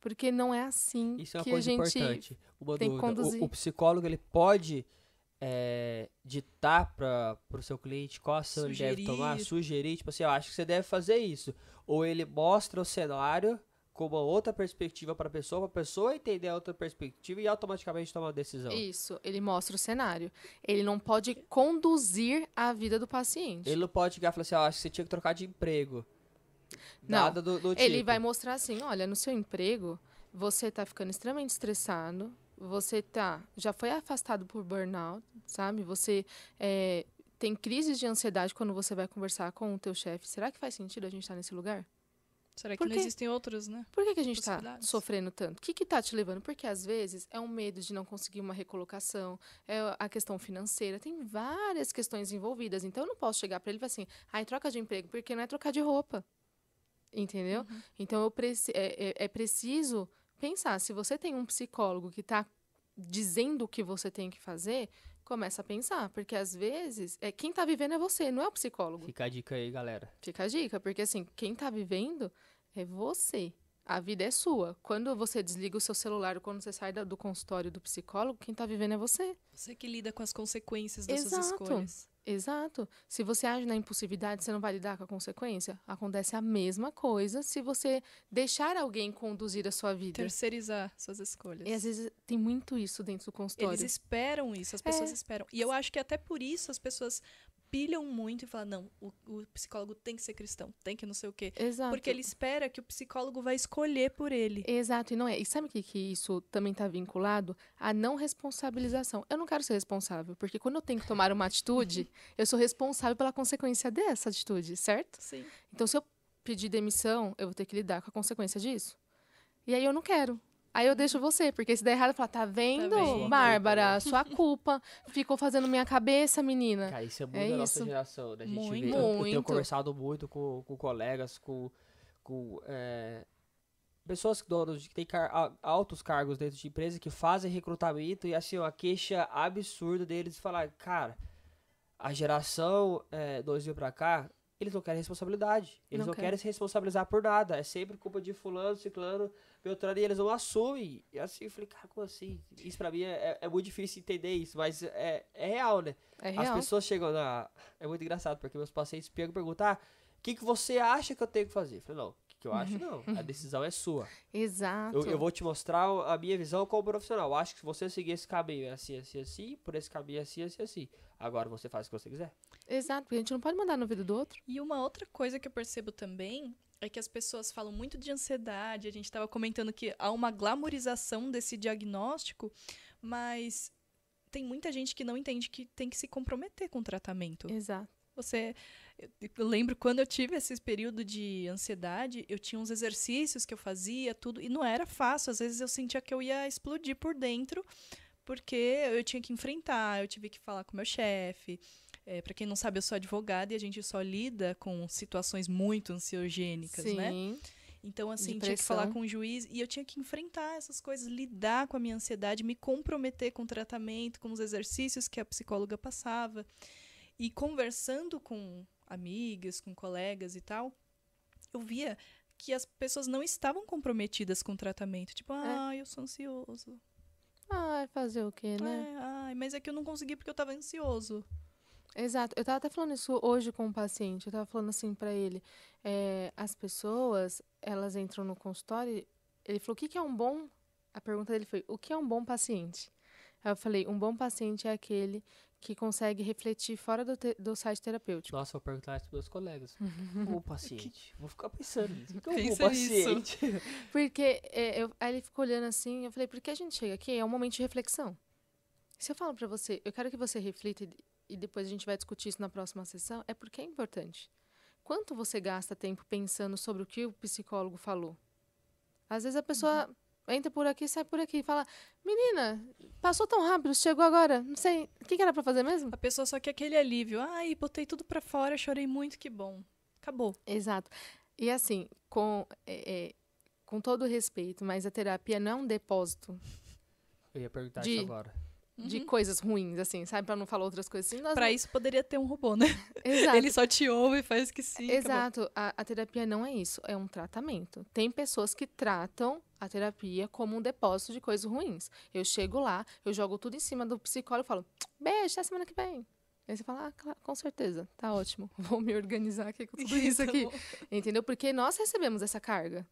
Porque não é assim isso é uma que coisa a gente importante. Uma tem que conduzir. O, o psicólogo, ele pode é, ditar para o seu cliente qual ação ele deve tomar, sugerir, tipo assim, eu acho que você deve fazer isso. Ou ele mostra o cenário com uma outra perspectiva para a pessoa, para a pessoa entender a outra perspectiva e automaticamente tomar uma decisão. Isso, ele mostra o cenário. Ele não pode conduzir a vida do paciente. Ele não pode chegar e falar assim, oh, acho que você tinha que trocar de emprego. Nada não, do, do tipo. Ele vai mostrar assim, olha, no seu emprego, você está ficando extremamente estressado, você tá, já foi afastado por burnout, sabe? Você é, tem crises de ansiedade quando você vai conversar com o teu chefe. Será que faz sentido a gente estar tá nesse lugar? Será que não existem outros, né? Por que, que a gente está sofrendo tanto? O que está te levando? Porque às vezes é um medo de não conseguir uma recolocação, é a questão financeira, tem várias questões envolvidas. Então eu não posso chegar para ele e falar assim, ai, ah, troca de emprego, porque não é trocar de roupa. Entendeu? Uhum. Então eu preci é, é, é preciso pensar. Se você tem um psicólogo que está dizendo o que você tem que fazer, começa a pensar, porque às vezes é quem está vivendo é você, não é o psicólogo. Fica a dica aí, galera. Fica a dica, porque assim, quem está vivendo é você. A vida é sua. Quando você desliga o seu celular, quando você sai do consultório do psicólogo, quem está vivendo é você. Você que lida com as consequências das Exato. suas escolhas. Exato. Se você age na impulsividade, você não vai lidar com a consequência. Acontece a mesma coisa se você deixar alguém conduzir a sua vida. Terceirizar suas escolhas. E às vezes tem muito isso dentro do consultório. Eles esperam isso, as pessoas é. esperam. E eu acho que até por isso as pessoas pilham muito e falam, não, o, o, psicólogo tem que ser cristão, tem que não sei o quê. Exato. Porque ele espera que o psicólogo vai escolher por ele. Exato, e não é. E sabe o que, que isso também está vinculado? A não responsabilização. Eu não quero ser responsável, porque quando eu tenho que tomar uma atitude, eu sou responsável pela consequência dessa atitude, certo? Sim. Então, se eu pedir demissão, eu vou ter que lidar com a consequência disso. E aí eu não quero. Aí eu deixo você, porque se der errado, eu falo, tá vendo, tá vendo? Bárbara, sua culpa. Ficou fazendo minha cabeça, menina. Cara, isso é muito é da nossa geração, né? A gente muito. Vê, eu, eu, tenho conversado muito com, com colegas, com, com é, pessoas donas que têm car altos cargos dentro de empresa que fazem recrutamento e assim, uma queixa absurda deles falar, cara, a geração é, 2000 pra cá, eles não querem responsabilidade. Eles não, não querem se responsabilizar por nada. É sempre culpa de fulano, ciclano, Beltrano, e eles não assumem. E assim, eu falei, cara, como assim? Isso pra mim é, é, é muito difícil entender isso, mas é, é real, né? É real. As pessoas chegam na... É muito engraçado, porque meus pacientes pegam e perguntam, ah, o que, que você acha que eu tenho que fazer? Eu falei, não, o que, que eu acho? Não, a decisão é sua. Exato. Eu, eu, vou te mostrar a minha visão como profissional. Eu acho que se você seguir esse caminho é assim, assim, assim, por esse caminho é assim, assim, assim. Agora você faz o que você quiser. Exato, porque a gente não pode mandar no vida do outro. E uma outra coisa que eu percebo também é que as pessoas falam muito de ansiedade. A gente estava comentando que há uma glamorização desse diagnóstico, mas tem muita gente que não entende que tem que se comprometer com o tratamento. Exato. Você. Eu lembro quando eu tive esse período de ansiedade, eu tinha uns exercícios que eu fazia, tudo, e não era fácil. Às vezes eu sentia que eu ia explodir por dentro, porque eu tinha que enfrentar, eu tive que falar com meu chefe. É, para quem não sabe, eu sou advogada e a gente só lida com situações muito ansiogênicas, né? Sim. né? Então, assim, tinha que falar com o juiz e eu tinha que enfrentar essas coisas, lidar com a minha ansiedade, me comprometer com o tratamento, com os exercícios que a psicóloga passava. E conversando com amigas, com colegas e tal, eu via que as pessoas não estavam comprometidas com o tratamento. Tipo, ah, eu sou ansioso. Ah, fazer o quê, né? É, ai, mas é que eu não consegui porque eu tava ansioso. Exato. Eu tava até falando isso hoje com um paciente. Eu tava falando assim pra ele. é, as pessoas, elas entram no consultório. Ele falou: o que, que é um bom. A pergunta dele foi: o que é um bom paciente? Aí eu falei: um bom paciente é aquele que consegue refletir fora do, te- do site terapêutico. Nossa, vou perguntar isso pros meus colegas. O paciente. Vou ficar pensando nisso. O que é um Pensa paciente? Porque é, eu- aí ele ficou olhando assim, eu falei, porque a gente chega aqui, é um momento de reflexão. Se eu falo pra você, eu quero que você reflita e, depois a gente vai discutir isso na próxima sessão, é porque é importante. Quanto você gasta tempo pensando sobre o que o psicólogo falou? Às vezes a pessoa entra por aqui, sai por aqui e fala, menina, passou tão rápido, chegou agora, não sei, o que, que era pra fazer mesmo? A pessoa só quer aquele alívio. Ai, botei tudo pra fora, chorei muito, que bom. Acabou. Exato. E assim, com, é, é, com todo respeito, mas a terapia não é um depósito Eu ia perguntar De- isso agora. De coisas ruins, assim, sabe? Pra não falar outras coisas assim. Pra não- isso poderia ter um robô, né? Exato. Ele só te ouve e faz que sim. Exato. A, a terapia não é isso, é um tratamento. Tem pessoas que tratam a terapia como um depósito de coisas ruins. Eu chego lá, eu jogo tudo em cima do psicólogo e falo, beijo, até semana que vem. Aí você fala, ah, claro, com certeza, tá ótimo. Vou me organizar aqui com tudo isso Tá aqui. Entendeu? Porque nós recebemos essa carga.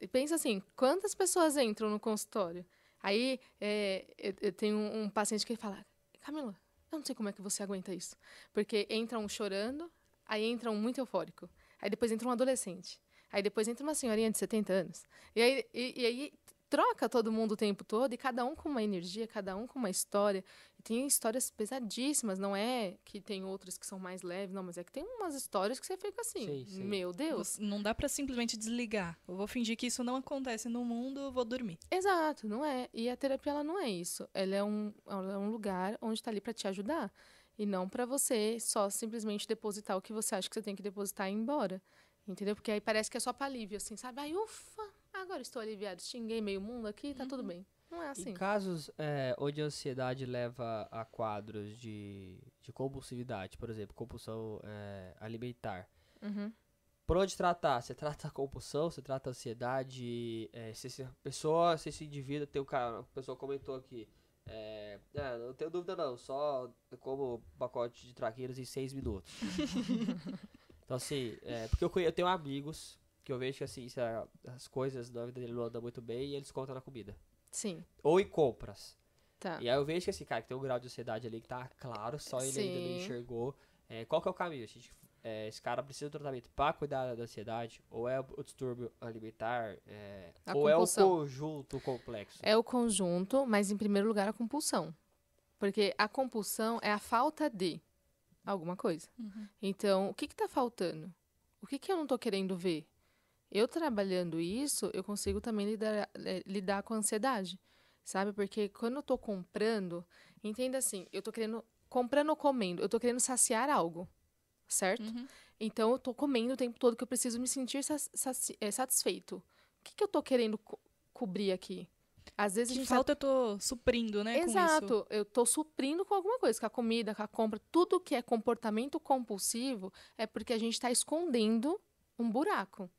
E pensa assim, quantas pessoas entram no consultório? Aí é, eu, eu tenho um, paciente que fala, Camila, eu não sei como é que você aguenta isso. Porque entra um chorando, aí entra um muito eufórico. Aí depois entra um adolescente. Aí depois entra uma senhorinha de 70 anos. E aí, e, e aí troca todo mundo o tempo todo, e cada um com uma energia, cada um com uma história. E tem histórias pesadíssimas, não é que tem outras que são mais leves, não, mas é que tem umas histórias que você fica assim, Sei, sei. meu Deus. Não dá pra simplesmente desligar. Eu vou fingir que isso não acontece no mundo, eu vou dormir. Exato, não é. E a terapia ela não é isso. Ela é um, ela é um lugar onde está ali para te ajudar. E não para você só simplesmente depositar o que você acha que você tem que depositar e ir embora. Entendeu? Porque aí parece que é só para alívio, assim, sabe? Ai, ufa, agora estou aliviado. Xinguei meio mundo aqui, tá tudo bem. Não é assim. Em casos é, onde a ansiedade leva a quadros de, de compulsividade, por exemplo, compulsão é, alimentar. Uhum. Por onde tratar? Você trata a compulsão, você trata a ansiedade, é, se essa pessoa, se esse indivíduo, tem o cara, a pessoa comentou aqui, é, "Ah, não tenho dúvida não, só como pacote de traquinas em seis minutos. então assim, é, porque eu, eu tenho amigos que eu vejo que assim, as coisas na vida dele não andam muito bem e eles contam na comida. Sim, Ou em compras. tá. E aí eu vejo que esse cara que tem um grau de ansiedade ali que tá claro, só ele ainda não Sim. enxergou. É, qual que é o caminho? A gente, é, esse cara precisa de tratamento pra cuidar da ansiedade? Ou é o distúrbio alimentar? é, ou é o compulsão. conjunto complexo? É o conjunto, mas em primeiro lugar a compulsão. Porque a compulsão é a falta de alguma coisa. Então, o que está faltando? O que, que eu não estou querendo ver? Eu trabalhando isso, eu consigo também lidar, eh, lidar com a ansiedade, sabe? Porque quando eu estou comprando, entenda assim, eu estou querendo, comprando ou comendo, eu estou querendo saciar algo, certo? Uhum. Então, eu estou comendo o tempo todo que eu preciso me sentir eh, satisfeito. O que, que eu estou querendo co- cobrir aqui? Às vezes a Que gente tá falta eu tô suprindo, né? Exato, eu tô suprindo com alguma coisa, com a comida, com a compra, tudo que é comportamento compulsivo é porque a gente está escondendo um buraco.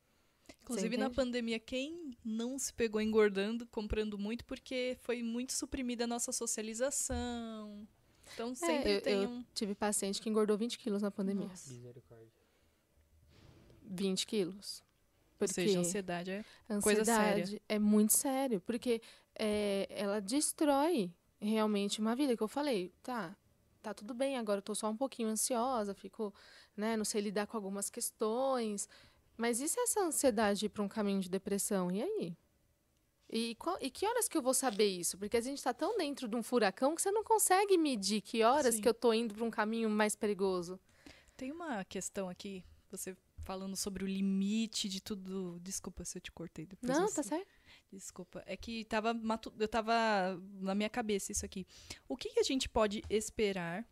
Inclusive, na pandemia, quem não se pegou engordando, comprando muito, porque foi muito suprimida a nossa socialização. Então, sempre É, eu- tem eu um... Tive paciente que engordou 20 quilos na pandemia. Nossa. Misericórdia. 20 quilos. Ou Porque seja, ansiedade é... a coisa séria. ansiedade é muito sério, porque é, ela destrói realmente uma vida, que eu falei, tá, tá tudo bem, agora eu tô só um pouquinho ansiosa, fico, né, não sei lidar com algumas questões, mas e se essa ansiedade ir para um caminho de depressão, e aí? E, qual- e que horas que eu vou saber isso? Porque a gente está tão dentro de um furacão que você não consegue medir que horas Sim. que eu tô indo para um caminho mais perigoso. Tem uma questão aqui, você falando sobre o limite de tudo... Desculpa se eu te cortei depois. não, você- tá certo? Desculpa. É que tava matu... eu tava na minha cabeça isso aqui. O que, que a gente pode esperar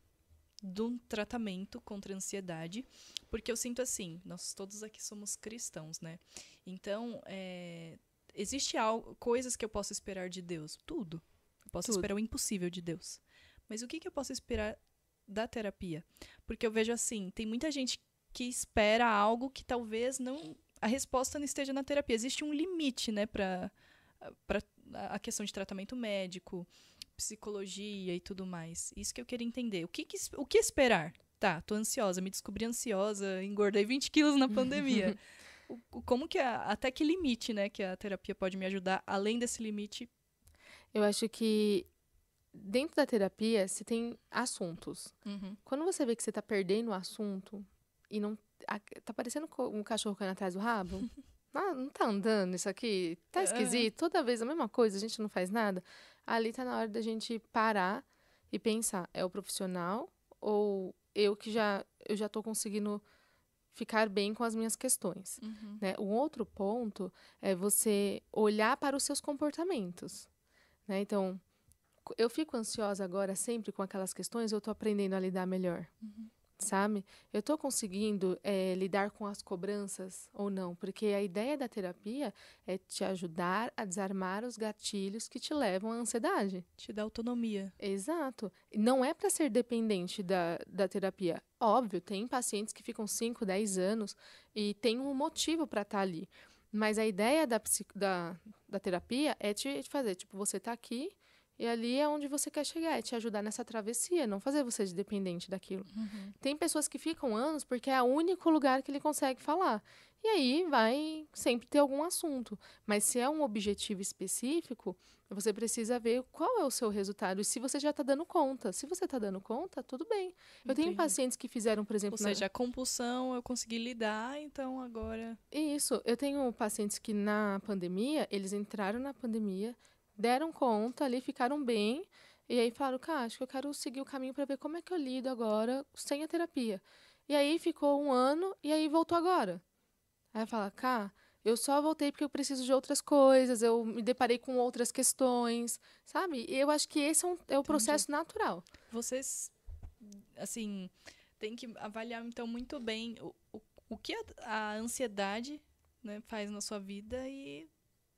de um tratamento contra a ansiedade, porque eu sinto assim, nós todos aqui somos cristãos, né? Então, é, existe algo, coisas que eu posso esperar de Deus? Tudo. Eu posso Tudo. esperar o impossível de Deus. Mas o que, que eu posso esperar da terapia? Porque eu vejo assim, tem muita gente que espera algo que talvez não a resposta não esteja na terapia. Existe um limite, né, para para a questão de tratamento médico, psicologia e tudo mais. Isso que eu queria entender. O que, que o que esperar? Tá, tô ansiosa, me descobri ansiosa, engordei 20 quilos na pandemia. O- como que a- até que limite, né, que a terapia pode me ajudar? Além desse limite, Eu acho que dentro da terapia você tem assuntos. Quando você vê que você tá perdendo o assunto e não. a- tá parecendo um cachorro correndo atrás do rabo. Ah, não tá andando isso aqui? Tá Aham. esquisito? Toda vez a mesma coisa, a gente não faz nada. Ali tá na hora da gente parar e pensar: é o profissional ou eu que já, eu já tô conseguindo ficar bem com as minhas questões? né? Um outro ponto é você olhar para os seus comportamentos. Né? Então, eu fico ansiosa agora sempre com aquelas questões, eu estou aprendendo a lidar melhor. Sabe? Eu estou conseguindo eh, lidar com as cobranças ou não? Porque a ideia da terapia é te ajudar a desarmar os gatilhos que te levam à ansiedade. te dá autonomia. Exato. Não é para ser dependente da, da terapia. Óbvio, tem pacientes que ficam 5, 10 anos e tem um motivo para estar ali. Mas a ideia da, da, da terapia é te, te fazer, tipo, você tá aqui e ali é onde você quer chegar, é te ajudar nessa travessia, não fazer você de dependente daquilo. Tem pessoas que ficam anos porque é o único lugar que ele consegue falar. E aí vai sempre ter algum assunto. Mas se é um objetivo específico, você precisa ver qual é o seu resultado e se você já está dando conta. Se você está dando conta, tudo bem. Eu tenho Entendi. pacientes que fizeram, por exemplo, Ou na- seja, a compulsão eu consegui lidar, então agora. Isso, eu tenho pacientes que na pandemia, eles entraram na pandemia, deram conta ali, ficaram bem, e aí falaram, cara, acho que eu quero seguir o caminho para ver como é que eu lido agora sem a terapia. E aí ficou um ano, e aí voltou agora. Aí fala, cá, eu só voltei porque eu preciso de outras coisas, eu me deparei com outras questões, sabe? E eu acho que esse é, um, é o processo natural. Vocês, assim, tem que avaliar, então, muito bem o, o, o que a, a ansiedade né, faz na sua vida e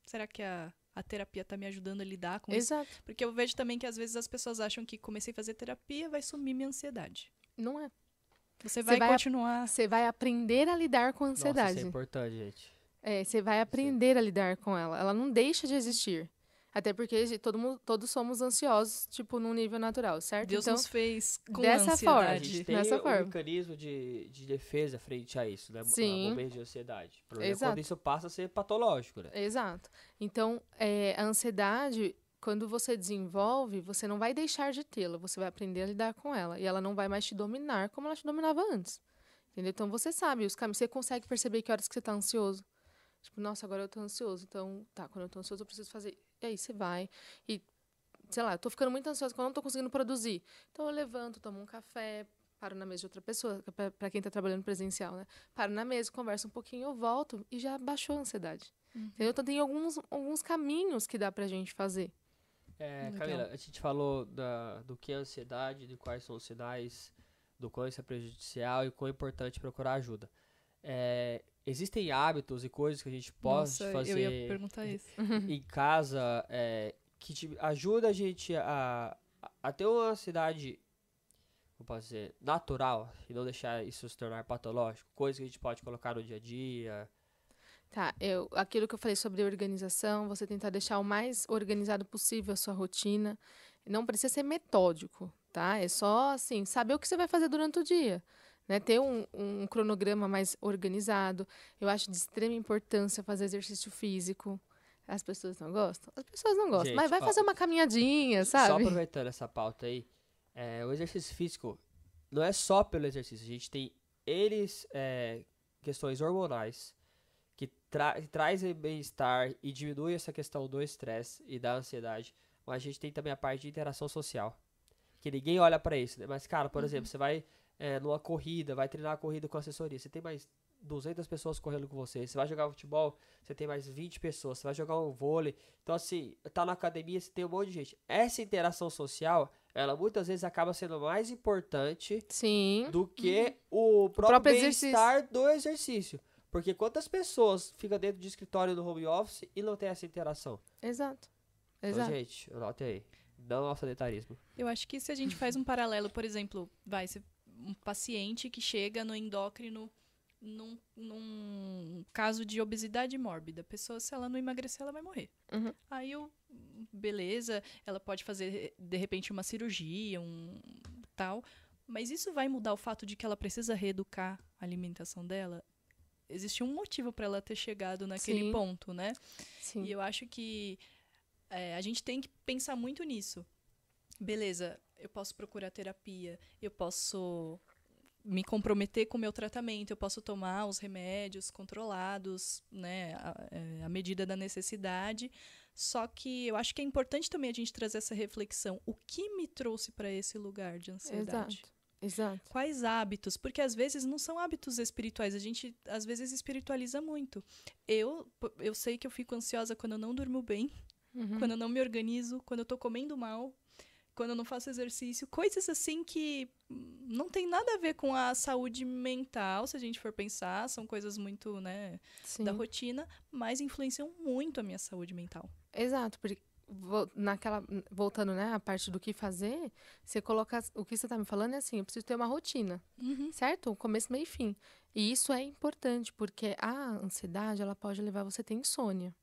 será que a, a terapia está me ajudando a lidar com isso? Exato. Porque eu vejo também que às vezes as pessoas acham que comecei a fazer terapia vai sumir minha ansiedade. Não é. Você vai, vai continuar. Você vai aprender a lidar com a Nossa, ansiedade. isso é importante, gente. É, você vai aprender a lidar com ela. Ela não deixa de existir. Até porque todo mundo, todos somos ansiosos, tipo, num nível natural, certo? Deus então, nos fez com dessa forma, A ansiedade. gente tem Nessa um forma. mecanismo de, de defesa frente a isso, né? Sim. A bombeira de ansiedade. O problema é Exato. quando isso passa a ser patológico, né? Exato. Então, é, a ansiedade, quando você desenvolve, você não vai deixar de tê-la, você vai aprender a lidar com ela. E ela não vai mais te dominar como ela te dominava antes. Entendeu? Então, você sabe os caminhos, você consegue perceber que horas que você tá ansioso. Tipo, nossa, agora eu tô ansioso. Então, tá, quando eu tô ansioso, eu preciso fazer. E aí, você vai. E, sei lá, eu tô ficando muito ansiosa quando eu não tô conseguindo produzir. Então, eu levanto, tomo um café, paro na mesa de outra pessoa, pra- pra quem tá trabalhando presencial, né? Paro na mesa, converso um pouquinho, eu volto e já baixou a ansiedade. Entendeu? Então, tem alguns, alguns caminhos que dá pra gente fazer. É, Legal. Camila, a gente falou da, do que é ansiedade, de quais são os sinais, do quão isso é prejudicial e quão é importante procurar ajuda. É, existem hábitos e coisas que a gente pode Nossa, fazer eu ia perguntar isso. em casa é, que te ajuda a gente a, a- ter uma ansiedade, como posso dizer, natural e não deixar isso se tornar patológico. Coisas que a gente pode colocar no dia a dia. Tá, eu, aquilo que eu falei sobre organização, você tentar deixar o mais organizado possível a sua rotina. Não precisa ser metódico, tá? É só, assim, saber o que você vai fazer durante o dia. Né? Ter um, um cronograma mais organizado. Eu acho de extrema importância fazer exercício físico. As pessoas não gostam? As pessoas não gostam. Gente, mas vai ó, fazer uma caminhadinha, Só sabe? aproveitando essa pauta aí, é, o exercício físico não é só pelo exercício. A gente tem eles é, questões hormonais que, tra que trazem bem-estar e diminui essa questão do estresse e da ansiedade. Mas a gente tem também a parte de interação social. Que ninguém olha pra isso, né? Mas, cara, por exemplo, você vai é, numa corrida, vai treinar a corrida com assessoria, você tem mais 200 pessoas correndo com você. Você vai jogar futebol, você tem mais 20 pessoas. Você vai jogar um vôlei. Então, assim, tá na academia, você tem um monte de gente. Essa interação social, ela muitas vezes acaba sendo mais importante Sim. do que o próprio, próprio bem-estar do exercício. Porque quantas pessoas ficam dentro de escritório no home office e não tem essa interação? Exato. Então, Exato. gente, anote aí. Não ao sedentarismo. Eu acho que se a gente faz um paralelo, por exemplo, vai ser um paciente que chega no endócrino num, num caso de obesidade mórbida. A pessoa, se ela não emagrecer, ela vai morrer. Uhum. Aí, eu, beleza, ela pode fazer, de repente, uma cirurgia, um tal. Mas isso vai mudar o fato de que ela precisa reeducar a alimentação dela? Existe um motivo para ela ter chegado naquele Sim. ponto, né? Sim. E eu acho que é, a gente tem que pensar muito nisso. Beleza, eu posso procurar terapia, eu posso me comprometer com o meu tratamento, eu posso tomar os remédios controlados, né, à é, à medida da necessidade. Só que eu acho que é importante também a gente trazer essa reflexão. O que me trouxe para esse lugar de ansiedade? Exato. Exato. Quais hábitos? Porque às vezes não são hábitos espirituais, a gente às vezes espiritualiza muito. Eu, eu sei que eu fico ansiosa quando eu não durmo bem, Uhum. quando eu não me organizo, quando eu tô comendo mal, quando eu não faço exercício, coisas assim que não tem nada a ver com a saúde mental, se a gente for pensar, são coisas muito, né, Sim. da rotina, mas influenciam muito a minha saúde mental. Exato, porque naquela voltando, né, a parte do que fazer, você coloca o que você tá me falando é assim, eu preciso ter uma rotina, certo? O começo, meio e fim. E isso é importante, porque a ansiedade, ela pode levar você a ter insônia,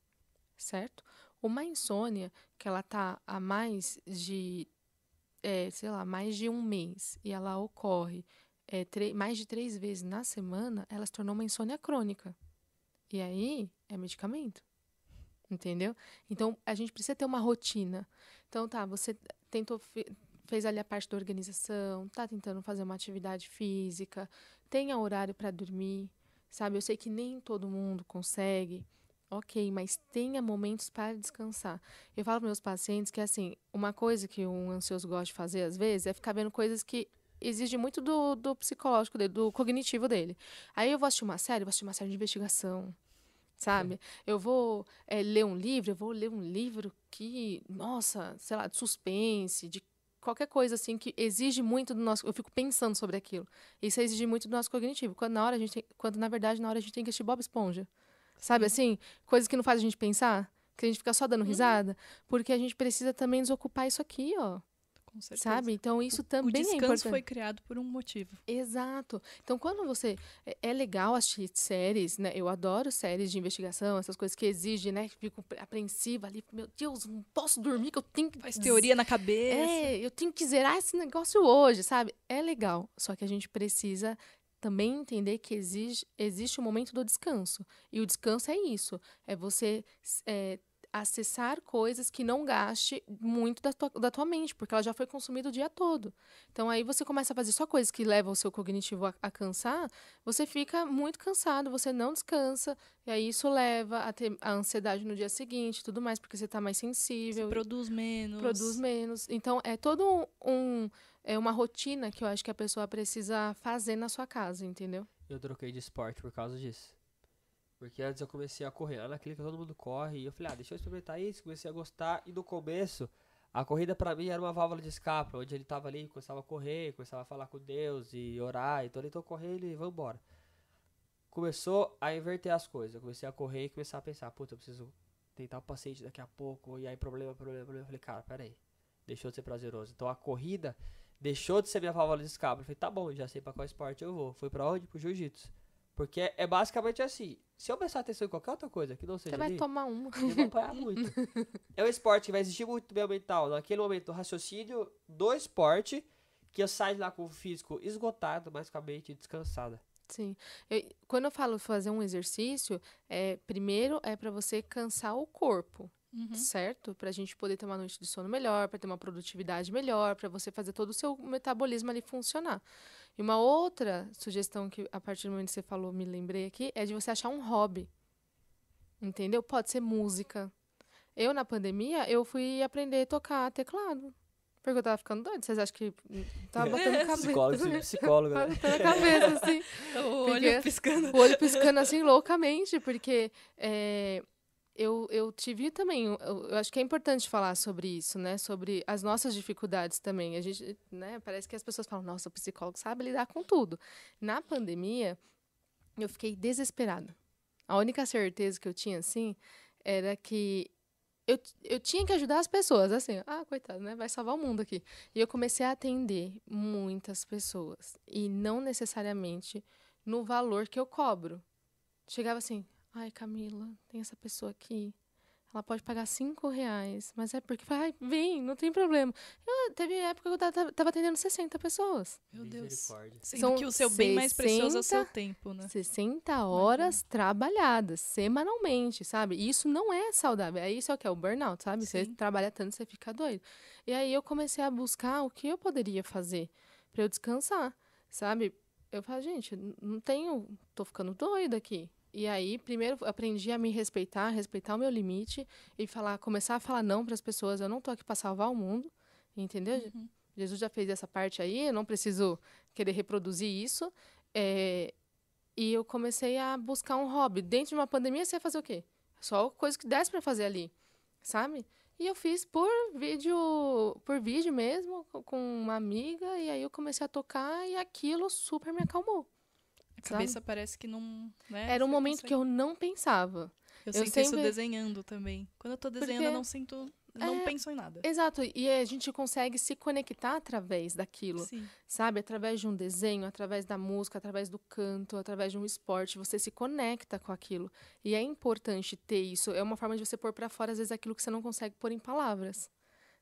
certo? Uma insônia que ela tá há mais de, é, sei lá, mais de um mês e ela ocorre é, mais de três vezes na semana, ela se tornou uma insônia crônica. E aí é medicamento. Entendeu? Então a gente precisa ter uma rotina. Então tá, você tentou fe- fez ali a parte da organização, tá tentando fazer uma atividade física, tenha horário para dormir, sabe? Eu sei que nem todo mundo consegue. Ok, mas tenha momentos para descansar. Eu falo para meus pacientes que, assim, uma coisa que um ansioso gosta de fazer, às vezes, é ficar vendo coisas que exigem muito do, do psicológico dele, do cognitivo dele. Aí eu vou assistir uma série, vou assistir uma série de investigação, sabe? Eu vou é, ler um livro, eu vou ler um livro que, nossa, sei lá, de suspense, de qualquer coisa assim que exige muito do nosso. Eu fico pensando sobre aquilo. Isso exige muito do nosso cognitivo. Quando na hora a gente tem, quando na verdade na hora a gente tem que assistir Bob Esponja, sabe assim, coisas que não faz a gente pensar, que a gente fica só dando risada, porque a gente precisa também desocupar isso aqui, ó, Com certeza. sabe? Então isso O também é descanso importante. foi criado por um motivo. Exato. Então, quando você. É, é legal assistir séries, né? Eu adoro séries de investigação, essas coisas que exigem, né? Fico apreensiva ali. Meu Deus, não posso dormir, que eu tenho que. Faz teoria na cabeça. É, eu tenho que zerar esse negócio hoje, sabe? É legal. Só que a gente precisa também entender que exige, existe o momento do descanso. E o descanso é isso. É você é, acessar coisas que não gaste muito da tua, da tua mente, porque ela já foi consumida o dia todo. Então aí você começa a fazer só coisas que levam o seu cognitivo a, a cansar, você fica muito cansado, você não descansa, e aí isso leva a ter a ansiedade no dia seguinte e tudo mais, porque você está mais Você sensível produz menos. produz menos. Então, é todo um, é uma rotina que eu acho que a pessoa precisa fazer na sua casa, entendeu? Eu troquei de esporte por causa disso. Porque antes eu comecei a correr, lá naquele que todo mundo corre, e eu falei, ah, deixa eu experimentar isso, comecei a gostar, e no começo, a corrida pra mim era uma válvula de escape, onde ele tava ali, começava a correr, começava a falar com Deus e orar, então ele tô correndo e vambora. Começou a inverter as coisas, eu comecei a correr e começar a pensar, puta, eu preciso tentar o paciente daqui a pouco, e aí problema, problema, problema, eu falei, cara, peraí, deixou de ser prazeroso. Então a corrida deixou de ser minha válvula de escape, eu falei, tá bom, já sei pra qual esporte eu vou, fui pra onde? Pro jiu-jitsu. Porque é basicamente assim. Se eu prestar atenção em qualquer outra coisa que não seja Você vai ali, tomar uma. eu vou apanhar muito. É um esporte que vai exigir muito do meu mental. Naquele momento, o raciocínio do esporte, que eu saio lá com o físico esgotado, mas com a mente descansada. Sim. Eu- quando eu falo fazer um exercício, é, primeiro é para você cansar o corpo, Uhum. certo? Pra gente poder ter uma noite de sono melhor, para ter uma produtividade melhor, para você fazer todo o seu metabolismo ali funcionar. E uma outra sugestão que a partir do momento que você falou, me lembrei aqui, é de você achar um hobby. Entendeu? Pode ser música. Eu na pandemia, eu fui aprender a tocar teclado. Porque eu tava ficando doida. Vocês acham que tava batendo cabeça? Psicólogo, psicólogo, né? batendo a cabeça, assim. O olho piscando. o olho piscando assim loucamente, porque é, eu, eu tive também, eu, eu acho que é importante falar sobre isso, né? Sobre as nossas dificuldades também. A gente, né? Parece que as pessoas falam, nossa, o psicólogo sabe lidar com tudo. Na pandemia, eu fiquei desesperada. A única certeza que eu tinha, assim, era que eu, eu tinha que ajudar as pessoas, assim, ah, coitado, né? Vai salvar o mundo aqui. E eu comecei a atender muitas pessoas. E não necessariamente no valor que eu cobro. Chegava assim, ai, Camila, tem essa pessoa aqui. Ela pode pagar cinco reais, mas é porque, ai, vem, não tem problema. Eu, teve época que eu tava, tava atendendo 60 pessoas. Meu Deus. Sendo São que o seu bem mais precioso é o seu 60 tempo, né? 60 horas trabalhadas, semanalmente, sabe? E isso não é saudável. É isso é o que é o burnout, sabe? Você Sim. trabalha tanto, você fica doido. E aí eu comecei a buscar o que eu poderia fazer pra eu descansar, sabe? Eu falei, gente, não tenho, tô ficando doida aqui. E aí, primeiro, aprendi a me respeitar, respeitar o meu limite e falar, começar a falar não para as pessoas. Eu não tô aqui para salvar o mundo, entendeu? Uhum. Jesus já fez essa parte aí, eu não preciso querer reproduzir isso. É, e eu comecei a buscar um hobby. Dentro de uma pandemia, você ia fazer o quê? Só coisa que desse para fazer ali, sabe? E eu fiz por vídeo, por vídeo mesmo, co- com uma amiga, e aí eu comecei a tocar e aquilo super me acalmou. A cabeça parece que não. Né? Era um Você momento consegue- que eu não pensava. Eu, eu sinto isso sempre- desenhando também. Quando eu tô desenhando, eu Porque- não sinto. Não É, penso em nada. Exato, e a gente consegue se conectar através daquilo. Sim. sabe? Através de um desenho, através da música, através do canto, através de um esporte, você se conecta com aquilo. E é importante ter isso. É uma forma de você pôr para fora, às vezes, aquilo que você não consegue pôr em palavras.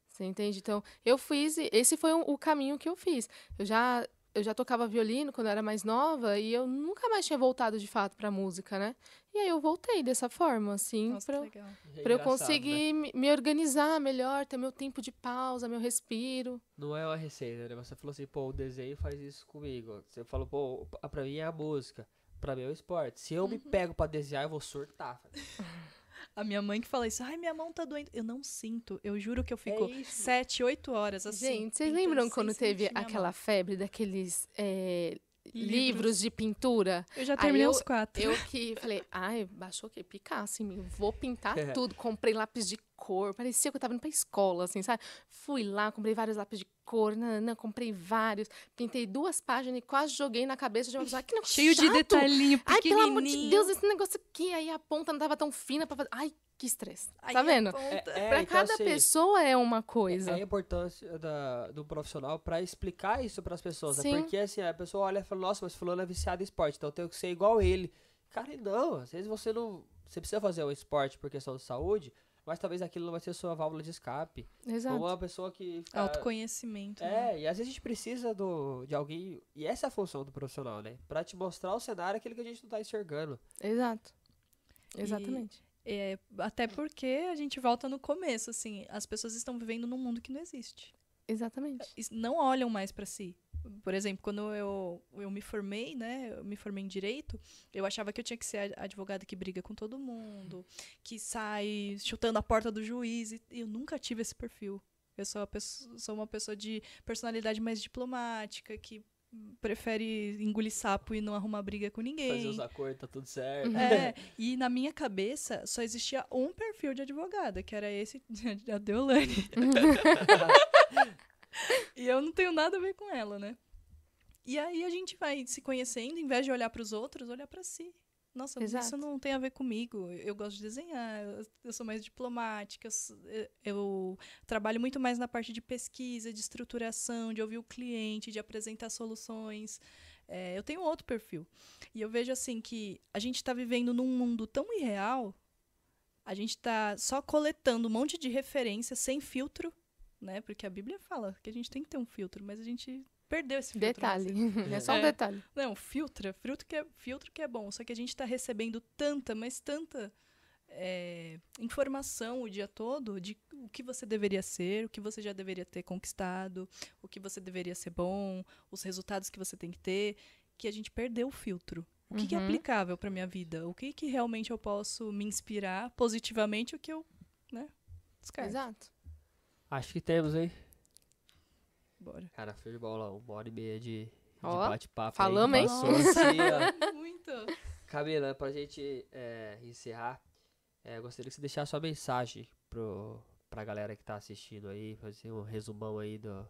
Você entende? Então, eu fiz, esse foi o caminho que eu fiz. Eu já, eu já tocava violino quando eu era mais nova e eu nunca mais tinha voltado de fato para música, né? E aí eu voltei dessa forma, assim, para. É para eu né? conseguir me- me organizar melhor, ter meu tempo de pausa, meu respiro. Não é uma receita, né? Você falou assim, pô, o desenho faz isso comigo. Você falou, pô, pra mim é a música. Pra mim é o esporte. Se eu me Uhum. pego pra desenhar, eu vou surtar. A minha mãe que fala isso, ai, minha mão tá doendo. Eu não sinto. Eu juro que eu fico É sete, oito horas assim. Gente, vocês lembram quando teve aquela mão. febre daqueles é, livros. Livros. de pintura? Eu já Aí terminei eu- os quatro. Eu que falei, ai, baixou o quê? Picasso em mim, vou pintar É. tudo. Comprei lápis de cor, parecia que eu tava indo pra escola, assim, sabe? Fui lá, comprei vários lápis de cor, nananã, comprei vários, pintei duas páginas e quase joguei na cabeça de uma pessoa. "Ai, Que negócio Cheio de chato! detalhinho Ai, pelo amor de pequenininho. Deus, esse negócio aqui, aí a ponta não tava tão fina pra fazer. Ai, que estresse. Aí tá a vendo? ponta- É, pra então, cada assim, pessoa é uma coisa. É a importância da, do profissional pra explicar isso pras pessoas. né? Sim. Porque assim, a pessoa olha e fala, nossa, mas fulano é viciado em esporte, então eu tenho que ser igual ele. Cara, e não, às vezes você não. Você precisa fazer o esporte por questão de saúde, mas talvez aquilo não vai ser sua válvula de escape. Exato. Ou uma pessoa que. fica- Autoconhecimento. né? É, e às vezes a gente precisa do, de alguém. E essa é a função do profissional, né? Pra te mostrar o cenário aquele que a gente não tá enxergando. Exato. Exatamente. É, até porque a gente volta no começo, assim, as pessoas estão vivendo num mundo que não existe. Exatamente. Não olham mais pra si. Por exemplo, quando eu, eu me formei, né, eu me formei em direito, eu achava que eu tinha que ser a advogada que briga com todo mundo, que sai chutando a porta do juiz, e eu nunca tive esse perfil. Eu sou, pessoa, sou uma pessoa de personalidade mais diplomática, que prefere engolir sapo e não arrumar briga com ninguém. Fazer os acordos, tá tudo certo. É, e na minha cabeça só existia um perfil de advogada, que era esse da Deolane. e eu não tenho nada a ver com ela, né? E aí a gente vai se conhecendo, em vez de olhar para os outros, olhar para si. Nossa, isso Exato. não tem a ver comigo. Eu gosto de desenhar, eu- sou mais diplomática, eu eu, trabalho muito mais na parte de pesquisa, de estruturação, de ouvir o cliente, de apresentar soluções. É, eu tenho outro perfil. E eu vejo assim que a gente está vivendo num mundo tão irreal, a gente está só coletando um monte de referências sem filtro, né? Porque a Bíblia fala que a gente tem que ter um filtro, mas a gente perdeu esse filtro. né? Detalhe. É só um É. detalhe. Não, filtra, filtro que é, filtro que é bom. Só que a gente está recebendo tanta, mas tanta é, informação o dia todo de o que você deveria ser, o que você já deveria ter conquistado, o que você deveria ser bom, os resultados que você tem que ter, que a gente perdeu o filtro. O que, que é Uhum. aplicável para minha vida? O que, que realmente eu posso me inspirar positivamente, o que eu, né, descarto. Exato. Acho que temos, hein? Bora. Cara, foi de bola, uma hora e meia de, de bate-papo. falamos, aí, hein? Passou assim. Muito. Camila, pra gente é, encerrar, é, gostaria que você deixasse sua mensagem pro, pra galera que tá assistindo aí, fazer um resumão aí do,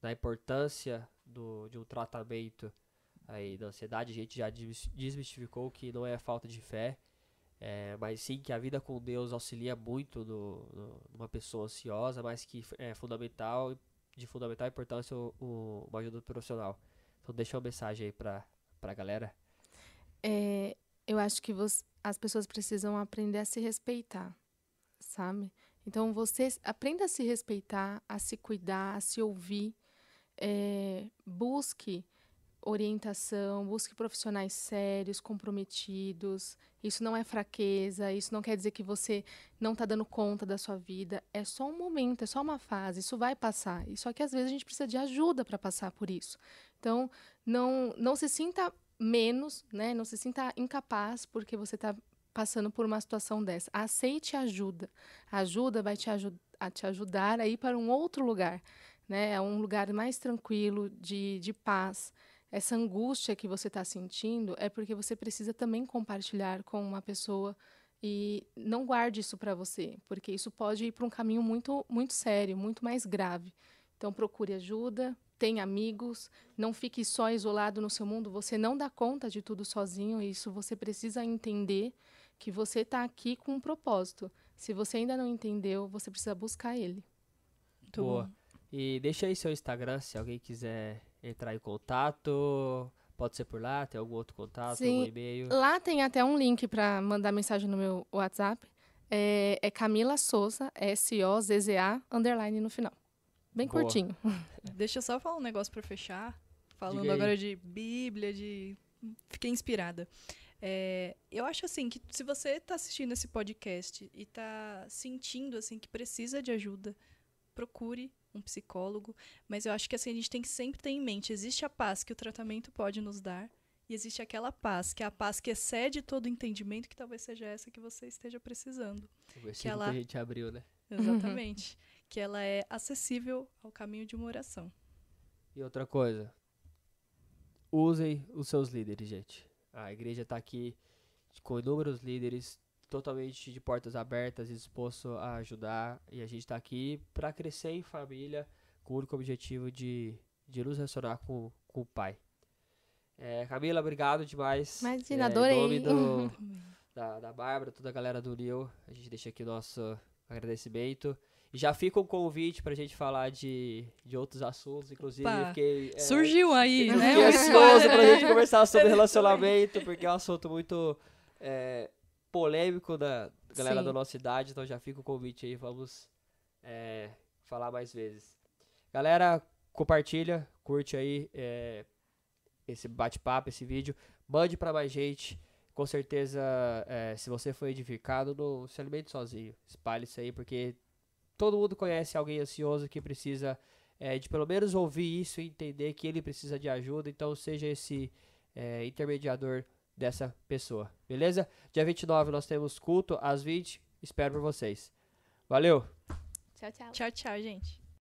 da importância do, de um tratamento aí da ansiedade. A gente já des- desmistificou que não é falta de fé, é, mas sim que a vida com Deus auxilia muito no, no- numa pessoa ansiosa, mas que é fundamental, de fundamental importância o, o- uma ajuda profissional. Então deixa uma mensagem aí pra, pra galera. É, eu acho que você- as pessoas precisam aprender a se respeitar, sabe? Então você aprenda a se respeitar, a se cuidar, a se ouvir, é, busque orientação, busque profissionais sérios, comprometidos. Isso não é fraqueza, isso não quer dizer que você não está dando conta da sua vida. É só um momento, é só uma fase, isso vai passar. E só que às vezes a gente precisa de ajuda para passar por isso. Então, não, não se sinta menos, né? Não se sinta incapaz porque você está passando por uma situação dessa. Aceite ajuda. A ajuda vai te, a te ajudar a ir para um outro lugar, né? A um lugar mais tranquilo, de, de paz. Essa angústia que você está sentindo é porque você precisa também compartilhar com uma pessoa e não guarde isso para você, porque isso pode ir para um caminho muito, muito sério, muito mais grave. Então procure ajuda, tenha amigos, não fique só isolado no seu mundo. Você não dá conta de tudo sozinho. e Isso você precisa entender que você está aqui com um propósito. Se você ainda não entendeu, você precisa buscar ele. Muito Boa. bom. E deixa aí seu Instagram, se alguém quiser entrar em contato. Pode ser por lá, tem algum outro contato, Sim. algum e-mail. Lá tem até um link para mandar mensagem no meu WhatsApp. É, é Camila Souza, S-O-Z-Z-A, underline no final. Bem Boa. curtinho. Deixa eu só falar um negócio pra fechar. Falando agora de Bíblia, de. Fiquei inspirada. É, eu acho assim que se você tá assistindo esse podcast e tá sentindo assim que precisa de ajuda, procure um psicólogo. Mas eu acho que assim, a gente tem que sempre ter em mente: existe a paz que o tratamento pode nos dar. E existe aquela paz, que é a paz que excede todo o entendimento, que talvez seja essa que você esteja precisando. O versículo ela- que a gente abriu, né? Exatamente. que ela é acessível ao caminho de uma oração. E outra coisa, usem os seus líderes, gente. A igreja tá aqui com inúmeros líderes, totalmente de portas abertas, disposto a ajudar. E a gente tá aqui para crescer em família, com o único objetivo de, de nos relacionar com, com o Pai. É, Camila, obrigado demais. Imagina, É, adorei. Em nome do, da, da Bárbara, toda a galera do Nil, a gente deixa aqui o nosso agradecimento. E já fica um convite pra gente falar de, de outros assuntos, inclusive fiquei, é, Surgiu aí, né? fiquei ansioso pra gente conversar sobre relacionamento, porque é um assunto muito é, polêmico da galera Sim. da nossa idade, então já fica o convite aí, vamos é, falar mais vezes. Galera, compartilha, curte aí é, esse bate-papo, esse vídeo, mande pra mais gente. Com certeza, é, se você foi edificado, não se alimente sozinho. Espalhe isso aí, porque todo mundo conhece alguém ansioso que precisa é, de pelo menos ouvir isso e entender que ele precisa de ajuda. Então, seja esse é, intermediador dessa pessoa. Beleza? Dia 29 nós temos culto às 20. Espero por vocês. Valeu! Tchau, tchau. Tchau, tchau, gente.